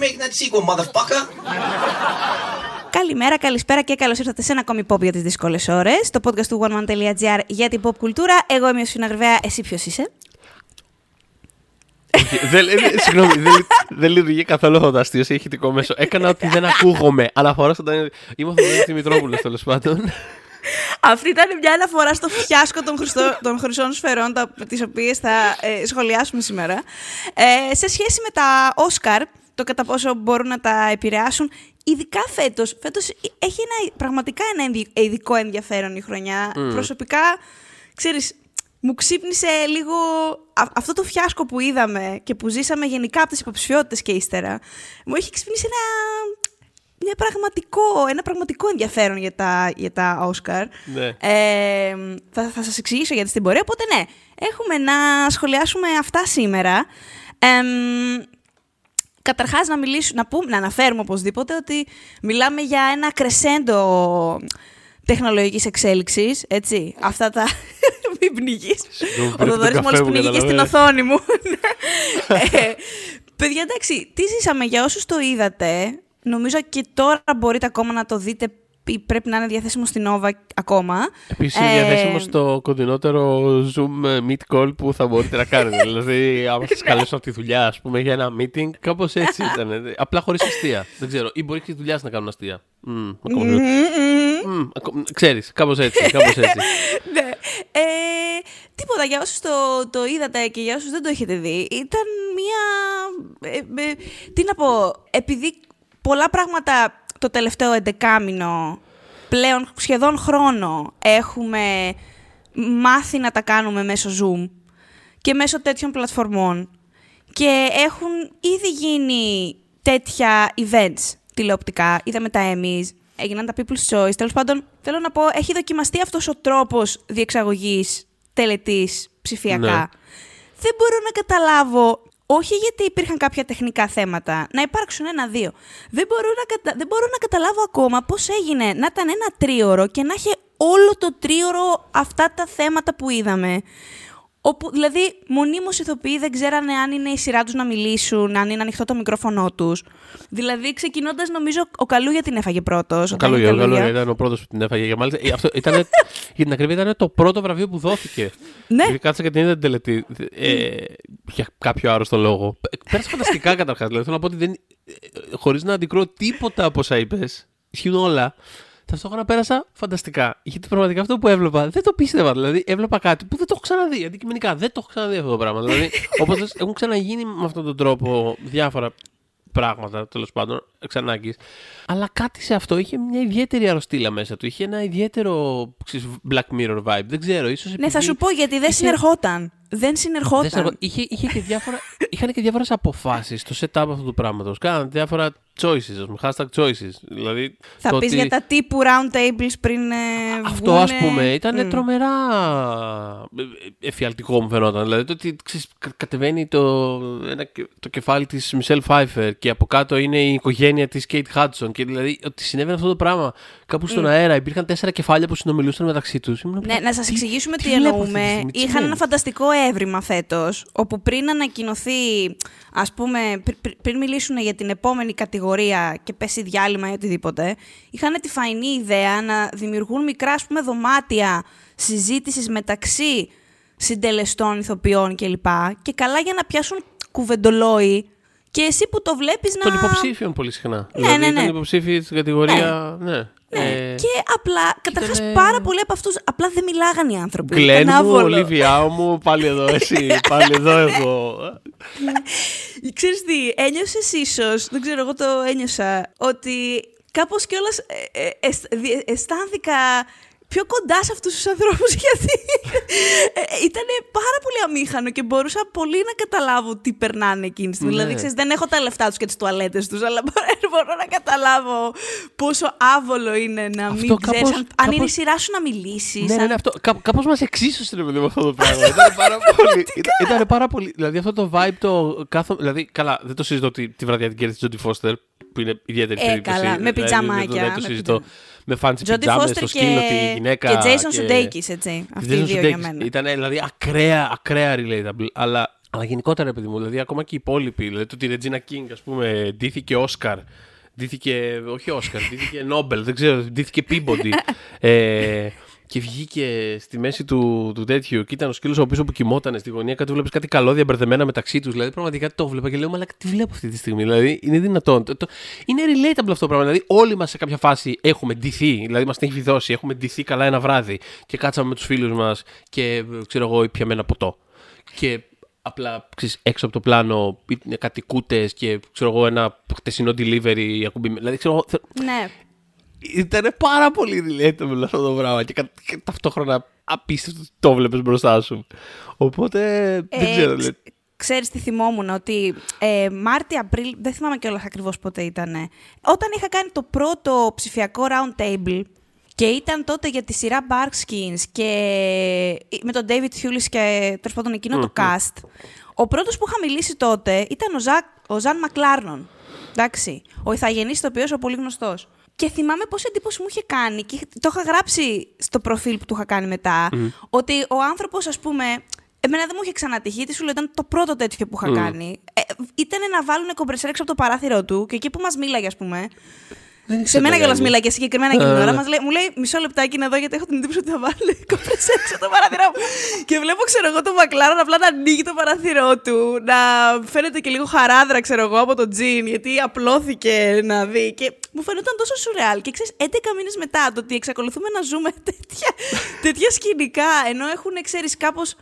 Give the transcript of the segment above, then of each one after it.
that sequel, motherfucker. Καλημέρα, καλησπέρα και καλώς ήρθατε σε ένα ακόμη pop για τις δύσκολες ώρες. Το podcast του oneman.gr για την pop κουλτούρα. Εγώ είμαι ο Συναγρβαία, εσύ ποιος είσαι; δεν, δεν- συγγνώμη, δεν, δεν λειτουργεί καθόλου αυτό το αστείο σε ηχητικό μέσο. Έκανα ότι δεν ακούγομαι. Αναφορά στον Ντανιέλ. Είμαι ο Θοδωρή Δημητρόπουλος τέλος πάντων. Αυτή ήταν μια αναφορά στο φιάσκο των, χρηστό, των χρυσών σφαιρών, τα, τις οποίες θα ε, σχολιάσουμε σήμερα. Ε, σε σχέση με τα Όσκαρ, το κατά πόσο μπορούν να τα επηρεάσουν, ειδικά φέτος, φέτος έχει ένα, πραγματικά ένα ενδι- ειδικό ενδιαφέρον η χρονιά. Προσωπικά, ξέρεις, μου ξύπνησε λίγο α- αυτό το φιάσκο που είδαμε και που ζήσαμε γενικά από τις υποψηφιότητες και ύστερα. Μου έχει ξυπνήσει ένα, μια πραγματικό, ένα πραγματικό ενδιαφέρον για τα, για τα Όσκαρ. Ναι. Ε, θα, θα σας εξηγήσω γιατί στην πορεία. Οπότε ναι, έχουμε να σχολιάσουμε αυτά σήμερα. Εμ, Καταρχάς να μιλήσουμε, να, πούμε, να αναφέρουμε οπωσδήποτε ότι μιλάμε για ένα κρεσέντο τεχνολογικής εξέλιξης, έτσι. Αυτά τα... Μην πνιγείς. Συγγνώμη, Ο πήρα τον Θοδωρής καφέ μόλις μου, πνίγηκε στην καταλαβαίνεις. οθόνη μου. ε, παιδιά, εντάξει, τι ζήσαμε για όσους το είδατε, νομίζω και τώρα μπορείτε ακόμα να το δείτε ή πρέπει να είναι διαθέσιμο στην Nova ακόμα. Επίσης, Ε, είναι διαθέσιμο στο κοντινότερο Zoom ε, meet call που θα μπορείτε να κάνετε. δηλαδή, άμα σας καλέσω από τη δουλειά, ας πούμε, για ένα meeting, κάπως έτσι ήταν. Απλά χωρίς αστεία. Δεν ξέρω. Ή μπορεί και τη δουλειά να κάνουν αστεία. Μμ, ακόμα πιο- Μμ, ακο- Ξέρεις, κάπως έτσι, κάπως έτσι. ναι. Ε, τίποτα, για όσους το, το είδατε και για όσους δεν το έχετε δει, ήταν μία... ε, ε, τι να πω, επειδή πολλά πράγματα το τελευταίο εντεκάμινο, πλέον σχεδόν χρόνο, έχουμε μάθει να τα κάνουμε μέσω Zoom και μέσω τέτοιων πλατφορμών και έχουν ήδη γίνει τέτοια events τηλεοπτικά. Είδαμε τα Emmys, έγιναν τα People's Choice. Τέλος πάντων, θέλω να πω, έχει δοκιμαστεί αυτός ο τρόπος διεξαγωγής τελετής ψηφιακά. Ναι. Δεν μπορώ να καταλάβω, όχι γιατί υπήρχαν κάποια τεχνικά θέματα, να υπάρξουν ένα-δύο. Δεν, μπορώ να κατα... δεν μπορώ να καταλάβω ακόμα πώς έγινε να ήταν ένα τρίωρο και να έχει όλο το τρίωρο αυτά τα θέματα που είδαμε. Όπου, δηλαδή, μονίμως οι ηθοποιοί δεν ξέρανε αν είναι η σειρά τους να μιλήσουν, αν είναι ανοιχτό το μικρόφωνο τους. Δηλαδή, ξεκινώντας, νομίζω, ο Καλούγια την έφαγε πρώτος. Ο Καλούγια, ο Καλούγια ήταν ο πρώτος που την έφαγε. Και μάλιστα, ε, αυτό ήταν, για την ακρίβεια ήταν το πρώτο βραβείο που δόθηκε. Ναι. Γιατί κάτσα και την είδα την τελετή. Ε, για κάποιο άρρωστο λόγο. Ε, Πέρασε φανταστικά καταρχάς. Δηλαδή, θέλω να πω ότι δεν. Χωρίς να αντικρούω τίποτα από όσα είπες, ισχύουν όλα. Ταυτόχρονα πέρασα φανταστικά. Γιατί πραγματικά αυτό που έβλεπα δεν το πίστευα. Δηλαδή, έβλεπα κάτι που δεν το έχω ξαναδεί. Αντικειμενικά δεν το έχω ξαναδεί αυτό το πράγμα. Δηλαδή, όπως έχουν ξαναγίνει με αυτόν τον τρόπο διάφορα πράγματα, τέλος πάντων, εξ ανάγκης. Αλλά κάτι σε αυτό είχε μια ιδιαίτερη αρρωστήλα μέσα του. Είχε ένα ιδιαίτερο ξέρεις, Black Mirror vibe. Δεν ξέρω, ίσως. Ναι, θα σου πω γιατί δεν συνερχόταν. Δεν συνερχόταν. Είχε, είχε και διάφορα, είχαν και διάφορες αποφάσεις στο setup αυτού του πράγματος. Κάναν διάφορα choices, ας πούμε, hashtag choices. Δηλαδή, Θα το πεις ότι- για τα τύπου round tables πριν. ε, αυτό βγουνε- ας πούμε ήταν Μμ. τρομερά ε, εφιαλτικό μου φαινόταν. Δηλαδή το ότι ξέρεις, κα- κατεβαίνει το, ένα, και- το κεφάλι της Μισελ Φάιφερ και από κάτω είναι η οικογένεια της Κέιτ Χάτσον και δηλαδή ότι συνέβαινε αυτό το πράγμα κάπου στον αέρα. Υπήρχαν τέσσερα κεφάλια που συνομιλούσαν μεταξύ τους. Ήμουν Ναι, να σας εξηγήσουμε τι, τι βλέπω αυτή τη εννοούμε. στιγμή, τι Είχαν συμβαίνει; ένα φανταστικό έβριμα φέτος, όπου πριν ανακοινωθεί, ας πούμε, πρι- πρι- πριν μιλήσουν για την επόμενη κατηγορία και πέσει διάλειμμα ή οτιδήποτε, είχαν τη φαϊνή ιδέα να δημιουργούν μικρά, ας πούμε, δωμάτια συζήτησης μεταξύ συντελεστών, ηθοποιών κλπ. Και καλά για να πιάσουν κουβεντολόι. Και εσύ που το βλέπεις να. των υποψήφιων πολύ συχνά. Ναι, δηλαδή ναι, ναι. ήταν υποψήφοι στην κατηγορία. Ναι. Ναι. Ε, Και απλά, καταρχάς, ήτανε- πάρα πολλοί από αυτούς απλά δεν μιλάγαν οι άνθρωποι. Γκλέν Ήταν μου, άβολο. Ολίβια μου, πάλι εδώ εσύ, πάλι εδώ εγώ. Ξέρεις τι, ένιωσες ίσως, δεν ξέρω, εγώ το ένιωσα, ότι κάπως κιόλας ε, ε, αισ- δι- αισθάνθηκα πιο κοντά σε αυτούς τους ανθρώπους γιατί ήταν πάρα πολύ αμήχανο και μπορούσα πολύ να καταλάβω τι περνάνε εκείνης τη στιγμή. Ναι. Δηλαδή, ξέρεις, δεν έχω τα λεφτά τους και τις τουαλέτες τους, αλλά μπορώ, μπορώ να καταλάβω πόσο άβολο είναι να μην Αυτό ξέρεις κάπως- αν, αν είναι η κάπως- σειρά σου να μιλήσεις. Ναι, ναι, αν- ναι, αυτό. Κά, Κάπως μας εξίσωσε ρε παιδί μου αυτό το πράγμα. ήταν, πάρα πολύ, ήταν, ήταν πάρα πολύ. Δηλαδή αυτό το vibe το κάθο. Δηλαδή, καλά, δεν το συζητώ τη, τη βραδιά την κέρδισε Τζόντι Φώστερ, που είναι ιδιαίτερη Ε, περίπτωση. καλά, με Δηλαδή, πιτζαμάκια, Δεν, δεν με το συζητώ. πιτζα- Με φάντσι Τζόντι πιτζάμες, Φώστερ στο σκύλο, τη γυναίκα. και Jason Sudeikis, έτσι. Αυτοί οι δύο για μένα. Ήταν δηλαδή ακραία, ακραία relatable. Αλλά Αλλά γενικότερα, παιδί μου, δηλαδή ακόμα και οι υπόλοιποι, δηλαδή το ότι η Regina King, ας πούμε, ντύθηκε Όσκαρ, ντύθηκε, όχι Όσκαρ, ντύθηκε Νόμπελ, δεν ξέρω, ντύθηκε Peabody. ε, και βγήκε στη μέση του, του τέτοιου και ήταν ο σκύλος από πίσω που κοιμόταν στη γωνία. Κάτι βλέπεις κάτι καλώδια μπερδεμένα μεταξύ τους. Δηλαδή, πραγματικά το βλέπα και λέω, Μα τι βλέπω αυτή τη στιγμή. Δηλαδή, είναι δυνατόν. Το, το, είναι relatable αυτό το πράγμα. Δηλαδή, όλοι μας σε κάποια φάση έχουμε ντυθεί. Δηλαδή, μας την έχει δώσει. Έχουμε ντυθεί καλά ένα βράδυ και κάτσαμε με τους φίλους μας και ξέρω εγώ, πιαμε ένα ποτό. Και απλά ξέρεις, έξω από το πλάνο είναι κάτι κούτες και ξέρω εγώ ένα χτεσινό delivery. Ακουμπή, δηλαδή, ξέρω, Ναι. Ήταν πάρα πολύ relatable αυτό το πράγμα και, κα- και ταυτόχρονα απίστευτο ότι το βλέπεις μπροστά σου. Οπότε δεν Ε, ξέρω. ξ- λέει. Ξέρεις τι θυμόμουν, ότι ε, Μάρτιο, Απρίλιο, δεν θυμάμαι κιόλας ακριβώς πότε ήταν. Όταν είχα κάνει το πρώτο ψηφιακό round table και ήταν τότε για τη σειρά Barkskins και με τον David Hewlett και τέλος πάντων εκείνο το cast, ο πρώτος που είχα μιλήσει τότε ήταν ο, Ζακ, ο Ζαν Μακλάρνον. Εντάξει, ο ηθαγενής ηθοποιός, ο πολύ γνωστός. Και θυμάμαι πόση εντύπωση μου είχε κάνει και το είχα γράψει στο προφίλ που του είχα κάνει μετά, ότι ο άνθρωπος, ας πούμε, Εμένα δεν μου είχε ξανατυχεί, τι σου λέω, ήταν το πρώτο τέτοιο που είχα κάνει. Ε, ήταν να βάλουν κομπρεσέρ έξω από το παράθυρο του και εκεί που μας μίλαγε, ας πούμε. Δεν Σε ήξερα μένα να κιόλας κάνει. μίλαγε συγκεκριμένα εκείνη την Ε. ώρα. Μας λέει, μου λέει μισό λεπτάκι είναι εδώ γιατί έχω την εντύπωση ότι θα βάλει κομπρεσέρ έξω από το παράθυρό μου. και βλέπω, ξέρω εγώ, τον Μακλάρον απλά να ανοίγει το παράθυρό του, να φαίνεται και λίγο χαράδρα, ξέρω εγώ, από το τζιν, γιατί απλώθηκε να δει. Και μου φαίνονταν τόσο σουρεάλ. Και ξέρεις, 11 μήνες μετά το ότι εξακολουθούμε να ζούμε τέτοια, τέτοια σκηνικά, ενώ έχουν, ξέρεις, κάπως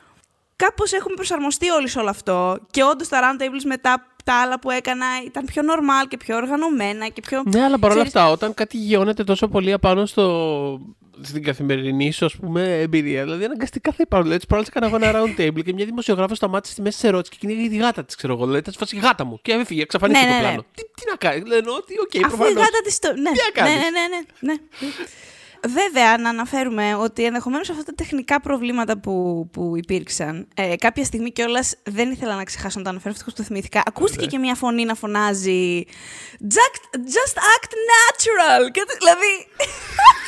κάπως έχουμε προσαρμοστεί όλοι σε όλο αυτό. Και όντως τα round tables μετά τα άλλα που έκανα ήταν πιο normal και πιο οργανωμένα και πιο. Ναι, αλλά παρόλα ξέρεις, αυτά, όταν κάτι γειώνεται τόσο πολύ απάνω στο, στην καθημερινή σου ας πούμε, εμπειρία, δηλαδή αναγκαστικά θα υπάρχουν. Δηλαδή, προάλλε έκανα εγώ ένα round table και μια δημοσιογράφος σταμάτησε στη μέση τη ερώτηση και κυνήγαγε τη γάτα της, ξέρω εγώ. Δηλαδή, ήταν σφασί γάτα μου και έφυγε, εξαφανίστηκε Ναι, το ναι, πλάνο. Τι, τι να κάνει, λένε ότι, οκ, Αφού η προφανώς. γάτα της το. Ναι, να ναι, κάνεις; ναι, ναι, ναι, ναι. Βέβαια, να αναφέρουμε ότι ενδεχομένως αυτά τα τεχνικά προβλήματα που, που υπήρξαν, ε, κάποια στιγμή κιόλας δεν ήθελα να ξεχάσω να το αναφέρω, ευτυχώς το θυμήθηκα. Ακούστηκε και μια φωνή να φωνάζει Just, just act natural. Και, το- δηλαδή.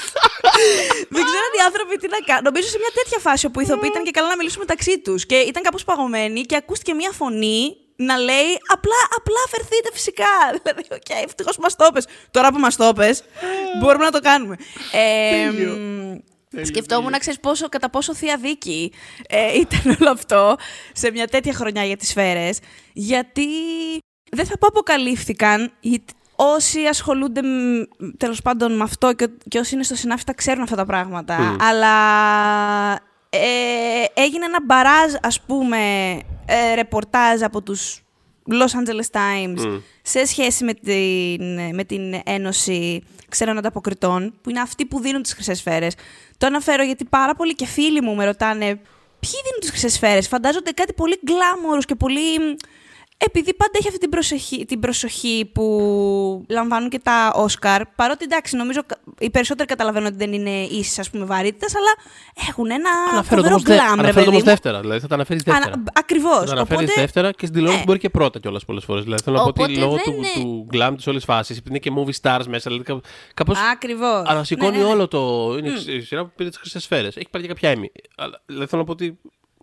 δεν ξέρω αν οι άνθρωποι τι να κάνουν. Νομίζω σε μια τέτοια φάση όπου οι ηθοποιοί ήταν και καλά να μιλήσουν μεταξύ τους και ήταν κάπως παγωμένοι και ακούστηκε μια φωνή να λέει απλά, απλά φερθείτε φυσικά. Δηλαδή, ok, okay, ευτυχώς μας το πες. Τώρα που μας το πες, μπορούμε να το κάνουμε. Ε, Τέλειο. μ, Τέλειο, Σκεφτόμουν να ξέρεις πόσο, κατά πόσο θεία δίκη ε, ήταν όλο αυτό σε μια τέτοια χρονιά για τις σφαίρες. Γιατί δεν θα πω αποκαλύφθηκαν, γιατί όσοι ασχολούνται μ, τέλος πάντων με αυτό και, και όσοι είναι στο συνάφι τα ξέρουν αυτά τα πράγματα. Μμ. Αλλά ε, έγινε ένα μπαράζ, ας πούμε, ε, ρεπορτάζ από τους Los Angeles Times Μμ. σε σχέση με την, με την Ένωση Ξένων Ανταποκριτών, που είναι αυτοί που δίνουν τις χρυσές σφαίρες. Το αναφέρω γιατί πάρα πολλοί και φίλοι μου με ρωτάνε ποιοι δίνουν τις χρυσές σφαίρες; Φαντάζονται κάτι πολύ γκλάμορους και πολύ... Επειδή πάντα έχει αυτή την προσοχή, την προσοχή που λαμβάνουν και τα Όσκαρ, παρότι εντάξει, νομίζω κα- οι περισσότεροι καταλαβαίνουν ότι δεν είναι ίσης ας πούμε βαρύτητας, αλλά έχουν ένα Αναφέρω φοβερό όμως δε, γκλάμ, ρε αναφέρω παιδί όμως μου. δεύτερα. Δηλαδή θα τα αναφέρεις δεύτερα. Ανα... Ακριβώς. Θα τα αναφέρεις Οπότε, δεύτερα και στην τηλεόραση ναι. μπορεί και πρώτα κιόλας πολλές φορές. Δηλαδή θέλω να πω ότι Οπότε λόγω δεν του, είναι- του glam της όλης φάσης, επειδή είναι και movie stars μέσα, δηλαδή κάπως Ακριβώς. ανασηκώνει Ναι, ναι, ναι. όλο το. Είναι η σειρά που πήρε τις χρυσές σφαίρες. Έχει πάρει και κάποια έμι. Αλλά δηλαδή θέλω να πω ότι.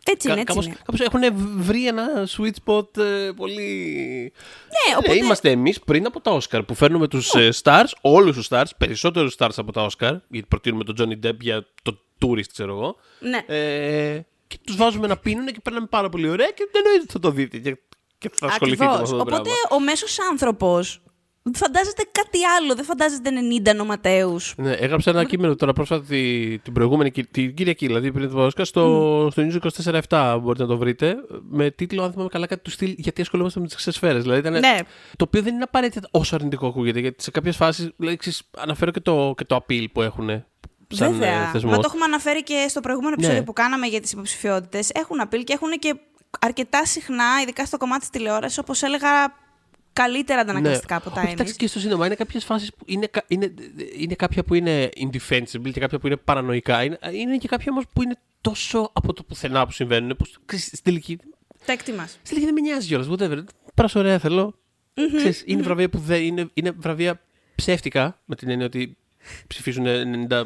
Έτσι είναι, έτσι κάπως, είναι. κάπως έχουν βρει ένα sweet spot ε, πολύ. Ναι, οπότε... είμαστε εμείς πριν από τα Oscar που φέρνουμε τους stars, όλους τους stars, περισσότερους stars από τα Oscar, γιατί προτείνουμε τον Johnny Depp για το tourist, ξέρω εγώ. Ναι. Ε, και τους βάζουμε να πίνουν και περνάμε πάρα πολύ ωραία και δεν εννοείται ότι θα το δείτε και, και θα ασχοληθείτε με Ακριβώς. αυτό το Οπότε πράγμα. ο μέσος άνθρωπος φαντάζεται κάτι άλλο, δεν φαντάζεται 90 νοματέους. Ναι, έγραψα ένα κείμενο τώρα πρόσφατα τη- την προηγούμενη Κυ- την Κυριακή, δηλαδή πριν το Oscar, στο, στο News 24-7 μπορείτε να το βρείτε, με τίτλο, αν θυμάμαι καλά, κάτι του στυλ Γιατί ασχολούμαστε με τις ξεσφαίρε. Δηλαδή ήταν, Ναι. Το οποίο δεν είναι απαραίτητα όσο αρνητικό ακούγεται, γιατί σε κάποιες φάσεις δηλαδή, ξέρεις, αναφέρω και το, και το appeal που έχουν σαν Βέβαια. ε, θεσμός. Μα το έχουμε αναφέρει και στο προηγούμενο επεισόδιο Ναι. που κάναμε για τις υποψηφιότητες. Έχουν απειλ και έχουν και αρκετά συχνά, ειδικά στο κομμάτι της τηλεόρασης, όπως έλεγα, καλύτερα αντανακλαστικά από τα Όχι, εντάξει, Emmys. και στο σινεμά είναι κάποιες φάσεις που είναι, κα- είναι, είναι κάποια που είναι indefensible και κάποια που είναι παρανοϊκά. Είναι, είναι και κάποια όμως που είναι τόσο από το πουθενά που συμβαίνουν. Που ξέρεις, στην τελική, Τα εκτιμάς. στην τελική δεν με νοιάζει κιόλας. Whatever. Πράσε ωραία, θέλω. Ξέρεις, είναι βραβεία που δεν είναι, είναι βραβεία ψεύτικα, με την έννοια ότι ψηφίζουν 90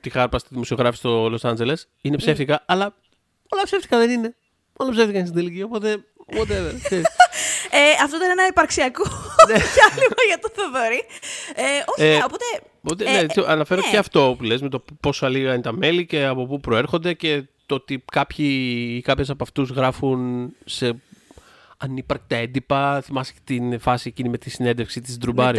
τη χάρπα στη δημοσιογράφη στο Los Angeles. Είναι ψεύτικα, αλλά όλα ψεύτικα δεν είναι. Όλα ψεύτικα είναι στην τελική. Οπότε whatever. ε, αυτό ήταν ένα υπαρξιακό διάλειμμα για το Θοδωρή. Ε, όχι, Ε, ναι, οπότε... Οπότε, ε, ναι, ε, τσι- αναφέρω ναι. και αυτό που λες με το πόσο λίγα είναι τα μέλη και από πού προέρχονται και το ότι κάποιοι, κάποιες από αυτούς γράφουν σε ανύπαρκτα έντυπα. Θυμάσαι και την φάση εκείνη με τη συνέντευξη της Drew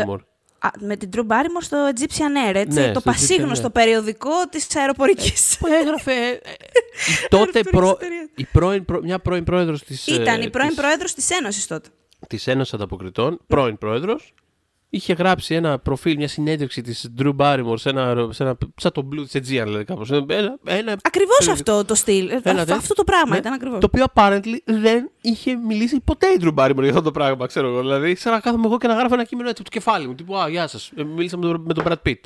Με τα- Barrymore. Α, με την Drew Barrymore στο Egyptian Air, έτσι, Ναι, το στο Egyptian πασίγνωστο Air. περιοδικό της αεροπορικής. Που έγραφε ε, η τότε Αεροπορικής προ, εταιρείας. η πρώην, προ- μια πρώην πρόεδρος της, Ήταν ε, η πρώην της, πρόεδρος της Ένωσης τότε. της Ένωσης Ανταποκριτών, πρώην πρόεδρος, είχε γράψει ένα προφίλ, μια συνέντευξη της Drew Barrymore σε ένα, σε ένα σαν το Blue της Aegean, δηλαδή κάπως. Ένα, ένα, Ακριβώς περιοδικό. αυτό το στυλ. Ε, Ένα αυτό, τέτοιο. αυτό το πράγμα Ναι, ήταν ακριβώς. Το οποίο apparently δεν είχε μιλήσει ποτέ η Drew Barrymore για αυτό το πράγμα, ξέρω εγώ. Δηλαδή, σαν να κάθομαι εγώ και να γράφω ένα κείμενο έτσι από το κεφάλι μου. Τύπου, Α, γεια σας. Ε, μίλησα με τον, με τον Brad Pitt.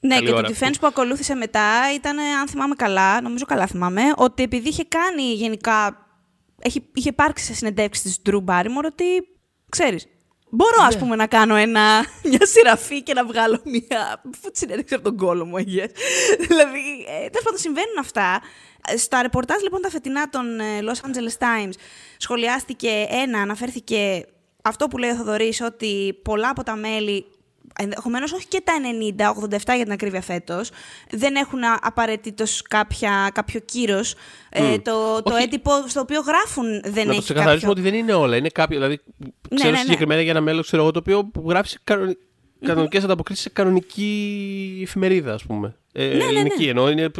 Ναι, Καλή και το ώρα defense αυτή. που ακολούθησε μετά ήταν, αν θυμάμαι καλά, νομίζω καλά θυμάμαι, ότι επειδή είχε κάνει γενικά. Έχει, είχε υπάρξει σε συνεντεύξεις της Drew Barrymore ότι ξέρεις. Μπορώ, Ναι. ας πούμε, να κάνω ένα, μια σειραφή και να βγάλω μια συνέντευξη από τον κόλο μου, αγίες. δηλαδή, ε, τέλος πάντων, συμβαίνουν αυτά. Ε, Στα ρεπορτάζ, λοιπόν, τα φετινά των ε, Los Angeles Times σχολιάστηκε ένα, αναφέρθηκε αυτό που λέει ο Θοδωρής, ότι πολλά από τα μέλη ενδεχομένως όχι και τα 90, 87 για την ακρίβεια φέτος, δεν έχουν απαραίτητος κάποιο κύρος. Ε, το, το Όχι. έντυπο στο οποίο γράφουν δεν να το έχει ξεκαθαρίσουμε κάποιο... ότι δεν είναι όλα. Είναι κάποιο. Δηλαδή, ξέρω ναι, ναι. συγκεκριμένα για ένα μέλος, ξέρω εγώ, το οποίο που γράφει σε κανονι... κανονικές ανταποκρίσεις σε κανονική εφημερίδα, ας πούμε. Ε, ναι, ναι. ελληνική εννοώ. Είναι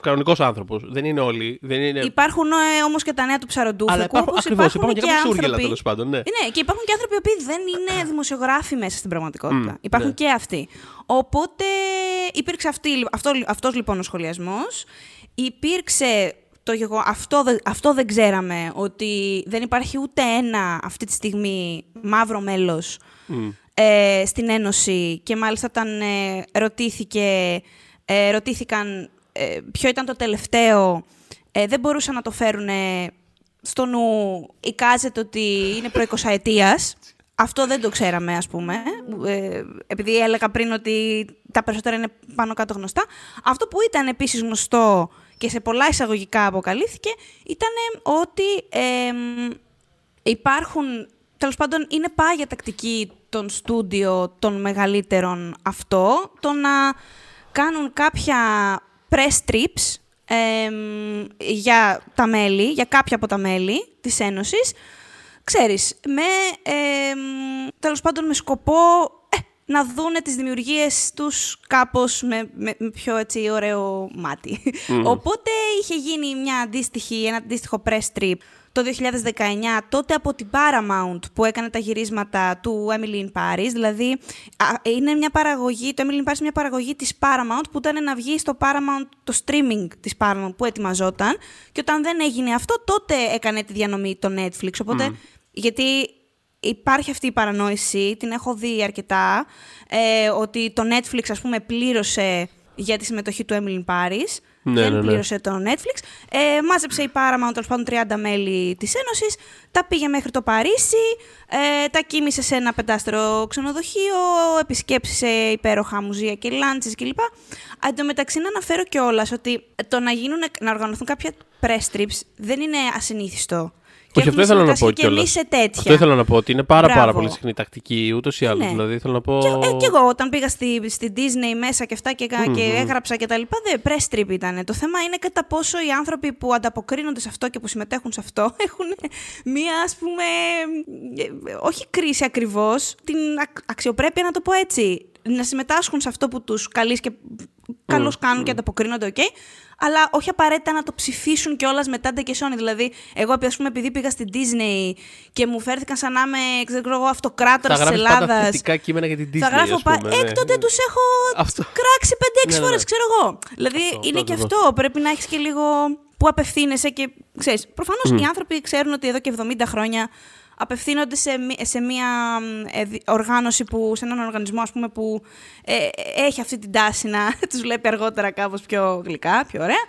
κανονικός άνθρωπος. Δεν είναι όλοι. Δεν είναι... Υπάρχουν ε, όμως και τα νέα του ψαροντούφικου. Αλλά υπάρχουν, όπως ακριβώς, υπάρχουν και και κάποια σούργελα άνθρωποι- τέλος πάντων. Ναι. Ναι, και υπάρχουν και άνθρωποι οι οποίοι δεν είναι δημοσιογράφοι μέσα στην πραγματικότητα. Μμ, υπάρχουν ναι. και αυτοί. Οπότε υπήρξε αυτή, αυτό, αυτός λοιπόν ο σχολιασμός. Υπήρξε το γεγο... αυτό, δεν- αυτό δεν ξέραμε, ότι δεν υπάρχει ούτε ένα αυτή τη στιγμή μαύρο μέλος ε, στην Ένωση και μάλιστα όταν ε, ρωτήθηκε, ε, ρωτήθηκαν ε, ποιο ήταν το τελευταίο, ε, δεν μπορούσαν να το φέρουν ε, στο νου. Εικάζεται ότι είναι προεικοσαετίας. Αυτό δεν το ξέραμε, ας πούμε. Ε, επειδή έλεγα πριν ότι τα περισσότερα είναι πάνω κάτω γνωστά. Αυτό που ήταν επίσης γνωστό και σε πολλά εισαγωγικά αποκαλύφθηκε ήταν ότι εμ, υπάρχουν, τέλος πάντων είναι πάγια τακτική των στούντιο των μεγαλύτερων αυτό, το να κάνουν κάποια press trips εμ, για τα μέλη, για κάποια από τα μέλη της Ένωσης, ξέρεις, με, εμ, τέλος πάντων με σκοπό ε, να δούνε τις δημιουργίες τους κάπως με, με, με πιο έτσι ωραίο μάτι. Οπότε είχε γίνει μια αντίστοιχη, ένα αντίστοιχο press trip το 2019, τότε από την Paramount που έκανε τα γυρίσματα του Emily in Paris. Δηλαδή, α, είναι μια παραγωγή, το Emily in Paris είναι μια παραγωγή της Paramount που ήταν να βγει στο Paramount, το streaming της Paramount που ετοιμαζόταν. Και όταν δεν έγινε αυτό, τότε έκανε τη διανομή το Netflix. Οπότε, γιατί υπάρχει αυτή η παρανόηση, την έχω δει αρκετά, ε, ότι το Netflix, ας πούμε, πλήρωσε για τη συμμετοχή του Emily in Paris. Ναι, δεν ναι, ναι. πλήρωσε το Netflix. Ε, μάζεψε η Paramount, τέλος πάντων, 30 μέλη της Ένωσης, τα πήγε μέχρι το Παρίσι, ε, τα κοίμησε σε ένα πεντάστερο ξενοδοχείο, επισκέψεις σε υπέροχα μουζεία και λάντσες κλπ. Εν τω μεταξύ να αναφέρω κιόλας ότι το να, γίνουν, να οργανωθούν κάποια press trips δεν είναι ασυνήθιστο. Και Όχι, αυτό έχουμε ήθελα να πω συμμετάσχει και κιόλας. εμείς σε τέτοια. Αυτό ήθελα να πω ότι είναι πάρα, πάρα Μπράβο. πολύ συχνή τακτική ούτως ή άλλως. Ναι. Δηλαδή θέλω να πω. Και, ε, και εγώ όταν πήγα στη, στη Disney μέσα και αυτά και, mm και έγραψα και τα λοιπά, δεν press trip ήταν. Το θέμα είναι κατά πόσο οι άνθρωποι που ανταποκρίνονται σε αυτό και που συμμετέχουν σε αυτό έχουν μία ας πούμε, ε, όχι κρίση ακριβώς, την ακ- αξιοπρέπεια να το πω έτσι. Να συμμετάσχουν σε αυτό που τους καλείς και καλώς κάνουν και ανταποκρίνονται, οκ. αλλά όχι απαραίτητα να το ψηφίσουν κιόλας μετά ντε και σώνει. Δηλαδή, εγώ ας πούμε, επειδή πήγα στη Disney και μου φέρθηκαν σαν να είμαι ξέρω εγώ, αυτοκράτορας θα της γράφεις πάντα Ελλάδας. θετικά κείμενα για την Disney. Θα γράφω ας πα... πούμε, ναι. Έκτοτε τους έχω Αυτό. κράξει 5-6 Ναι, ναι, φορές, ναι. ξέρω εγώ. Δηλαδή Αυτό, είναι αυτό και ακριβώς. αυτό. Πρέπει να έχεις και λίγο που απευθύνεσαι και ξέρεις. Προφανώς οι άνθρωποι ξέρουν ότι εδώ και 70 χρόνια απευθύνονται σε, μη- σε μια μ, ε, δι- οργάνωση που, σε έναν οργανισμό ας πούμε, που ε, ε, έχει αυτή την τάση να τους βλέπει αργότερα κάπως πιο γλυκά, πιο ωραία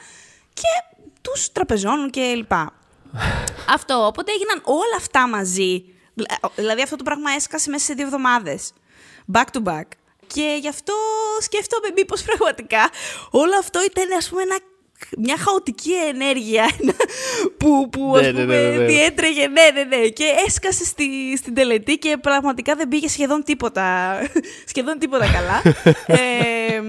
και τους τραπεζώνουν και λοιπά. αυτό, οπότε έγιναν όλα αυτά μαζί. Δηλα- Δηλαδή αυτό το πράγμα έσκασε μέσα σε δύο εβδομάδες. Back to back. Και γι' αυτό σκέφτομαι μήπως πραγματικά όλο αυτό ήταν ας πούμε ένα μια χαοτική ενέργεια που, που Ναι, ας ναι, πούμε ναι, ναι, ναι. διέτρεγε, ναι, ναι, ναι, και έσκασε στη, στην τελετή και πραγματικά δεν πήγε σχεδόν τίποτα, σχεδόν τίποτα καλά. ε,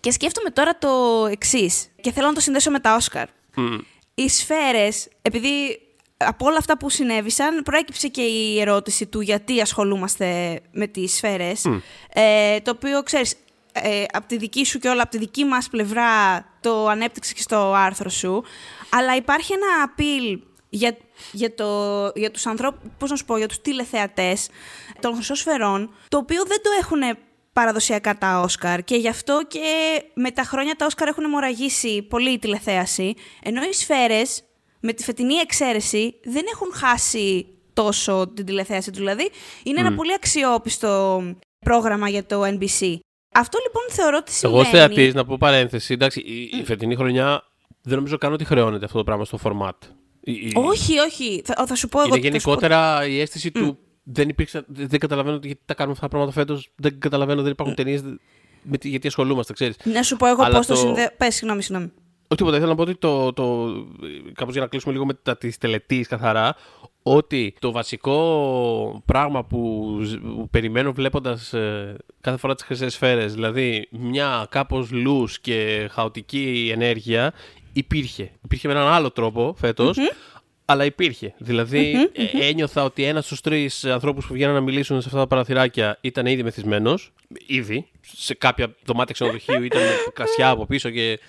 και σκέφτομαι τώρα το εξής και θέλω να το συνδέσω με τα Όσκαρ. Μμ. Οι σφαίρες, επειδή από όλα αυτά που συνέβησαν, προέκυψε και η ερώτηση του γιατί ασχολούμαστε με τις σφαίρες. Ε, το οποίο, ξέρεις, ε, από τη δική σου και όλα, από τη δική μας πλευρά το ανέπτυξε και στο άρθρο σου. Αλλά υπάρχει ένα appeal για, για, το, για τους ανθρώπους, πώς να σου πω, για τους τηλεθεατές των χρυσών σφαιρών, το οποίο δεν το έχουν παραδοσιακά τα Όσκαρ και γι' αυτό και με τα χρόνια τα Όσκαρ έχουν μοραγήσει πολύ η τηλεθέαση, ενώ οι σφαίρες με τη φετινή εξαίρεση δεν έχουν χάσει τόσο την τηλεθέαση τους. Δηλαδή, είναι ένα πολύ αξιόπιστο πρόγραμμα για το NBC. Αυτό λοιπόν θεωρώ ότι Εγώ συμβαίνει. ως θεατής, να πω παρένθεση, εντάξει, η, η φετινή χρονιά δεν νομίζω καν ότι χρεώνεται αυτό το πράγμα στο format. Η- η- Όχι, όχι. Θα, θα σου πω εγώ. Είναι θα σου πω- γενικότερα η αίσθηση του δεν υπήρξε, δεν καταλαβαίνω γιατί τα κάνουμε αυτά τα πράγματα φέτος. Δεν καταλαβαίνω, δεν υπάρχουν ταινίες. Γιατί ασχολούμαστε, ξέρεις. Να σου πω εγώ Αλλά πώς το, το- συνδέω. Πες, συγγνώμη, συγγνώμη. Όχι τίποτα, ήθελα να πω ότι το, το, κάπως για να κλείσουμε λίγο με τα της τελετής καθαρά, ότι το βασικό πράγμα που, ζ- που περιμένω βλέποντας ε, κάθε φορά τις χρυσές σφαίρες, δηλαδή μια κάπως loose και χαοτική ενέργεια, υπήρχε. Υπήρχε με έναν άλλο τρόπο φέτος, αλλά υπήρχε. Δηλαδή, ε, ένιωθα ότι ένας στους τρεις ανθρώπους που βγαίναν να μιλήσουν σε αυτά τα παραθυράκια ήταν ήδη μεθυσμένος. Ήδη. Σε κάποια δωμάτια ξενοδοχείου ήταν κρασιά από πίσω και.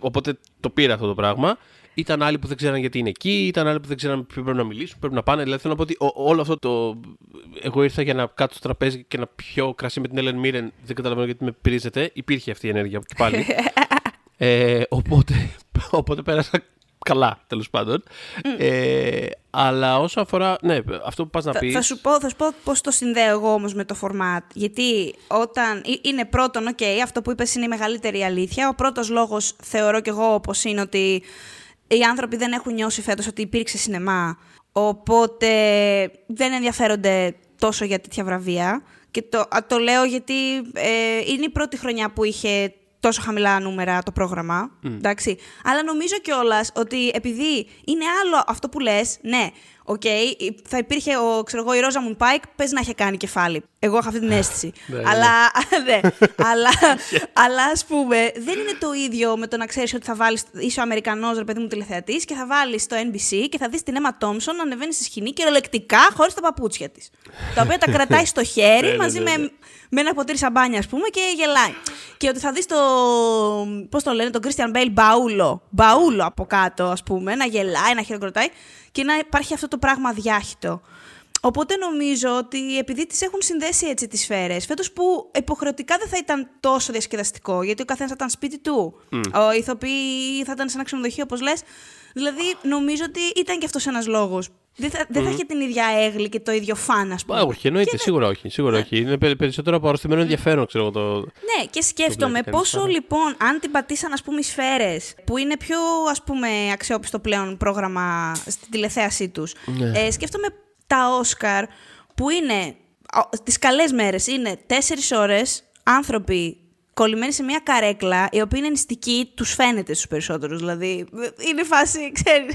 Οπότε το πήρα αυτό το πράγμα. Ήταν άλλοι που δεν ξέραν γιατί είναι εκεί, ήταν άλλοι που δεν ξέραν ποιο πρέπει να μιλήσουν, πρέπει να πάνε. Δηλαδή θέλω να πω ότι ο- όλο αυτό το. Εγώ ήρθα για να κάτσω στο τραπέζι και να πιω κρασί με την Έλεν Μίρεν. Δεν καταλαβαίνω γιατί με πυρίζεται. Υπήρχε αυτή η ενέργεια και πάλι. Ε, οπότε, οπότε πέρασα καλά, τέλος πάντων. Ε, αλλά όσο αφορά. Ναι, αυτό που πας να Θα, πει. θα σου πω, θα σου πω πώς το συνδέω εγώ όμως με το format. Γιατί όταν ε- είναι πρώτον, οκ, αυτό που είπες είναι η μεγαλύτερη αλήθεια. Ο πρώτος λόγος θεωρώ κι εγώ όπως είναι ότι οι άνθρωποι δεν έχουν νιώσει φέτος ότι υπήρξε σινεμά. Οπότε δεν ενδιαφέρονται τόσο για τέτοια βραβεία. Και το, α, το λέω γιατί ε, είναι η πρώτη χρονιά που είχε τόσο χαμηλά νούμερα το πρόγραμμα. Εντάξει. Αλλά νομίζω κιόλας ότι επειδή είναι άλλο αυτό που λες, ναι, οκ, θα υπήρχε ο, ξέρω εγώ, η Ρόζαμουντ Πάικ, πες να είχε κάνει κεφάλι. Εγώ έχω αυτή την αίσθηση. Ναι, ναι. αλλά, ναι, αλλά, αλλά ας πούμε, δεν είναι το ίδιο με το να ξέρεις ότι θα βάλεις. είσαι ο Αμερικανός ρε παιδί μου τηλεθεατής και θα βάλεις το NBC και θα δεις την Emma Thompson να ανεβαίνει στη σκηνή κυριολεκτικά χωρίς τα παπούτσια της. τα οποία τα κρατάει στο Ναι, χέρι ναι, μαζί ναι, ναι. με με ένα ποτήρι σαμπάνια, ας πούμε, και γελάει. Και ότι θα δεις το. Πώς το λένε, τον Christian Bale μπαούλο. Μπαούλο από κάτω, ας πούμε, να γελάει, να χειροκροτάει και να υπάρχει αυτό το πράγμα διάχυτο. Οπότε νομίζω ότι επειδή τις έχουν συνδέσει έτσι τις σφαίρες, φέτος που υποχρεωτικά δεν θα ήταν τόσο διασκεδαστικό, γιατί ο καθένας θα ήταν σπίτι του, ο ηθοποιοί θα ήταν σε ένα ξενοδοχείο, όπως λες, δηλαδή νομίζω ότι ήταν και αυτός ένας λόγος. Δεν θα, δεν θα είχε την ίδια έγλη και το ίδιο φαν, ας πούμε. Μα, όχι, εννοείται, σίγουρα όχι. Σίγουρα όχι. Είναι πε- περισσότερο από αρρωστημένο ενδιαφέρον, ξέρω εγώ. Το... Ναι, και σκέφτομαι βλέπει κανείς πόσο τώρα. λοιπόν, αν την πατήσαν ας πούμε οι σφαίρες, που είναι πιο ας πούμε αξιόπιστο πλέον πρόγραμμα στην τηλεθέασή τους, Ναι. ε, σκέφτομαι τα Όσκαρ που είναι, α, τις καλές μέρες είναι τέσσερις ώρες άνθρωποι κολλημένοι σε μια καρέκλα, η οποία είναι νηστική, τους φαίνεται στους περισσότερους. Δηλαδή, είναι φάση, ξέρει.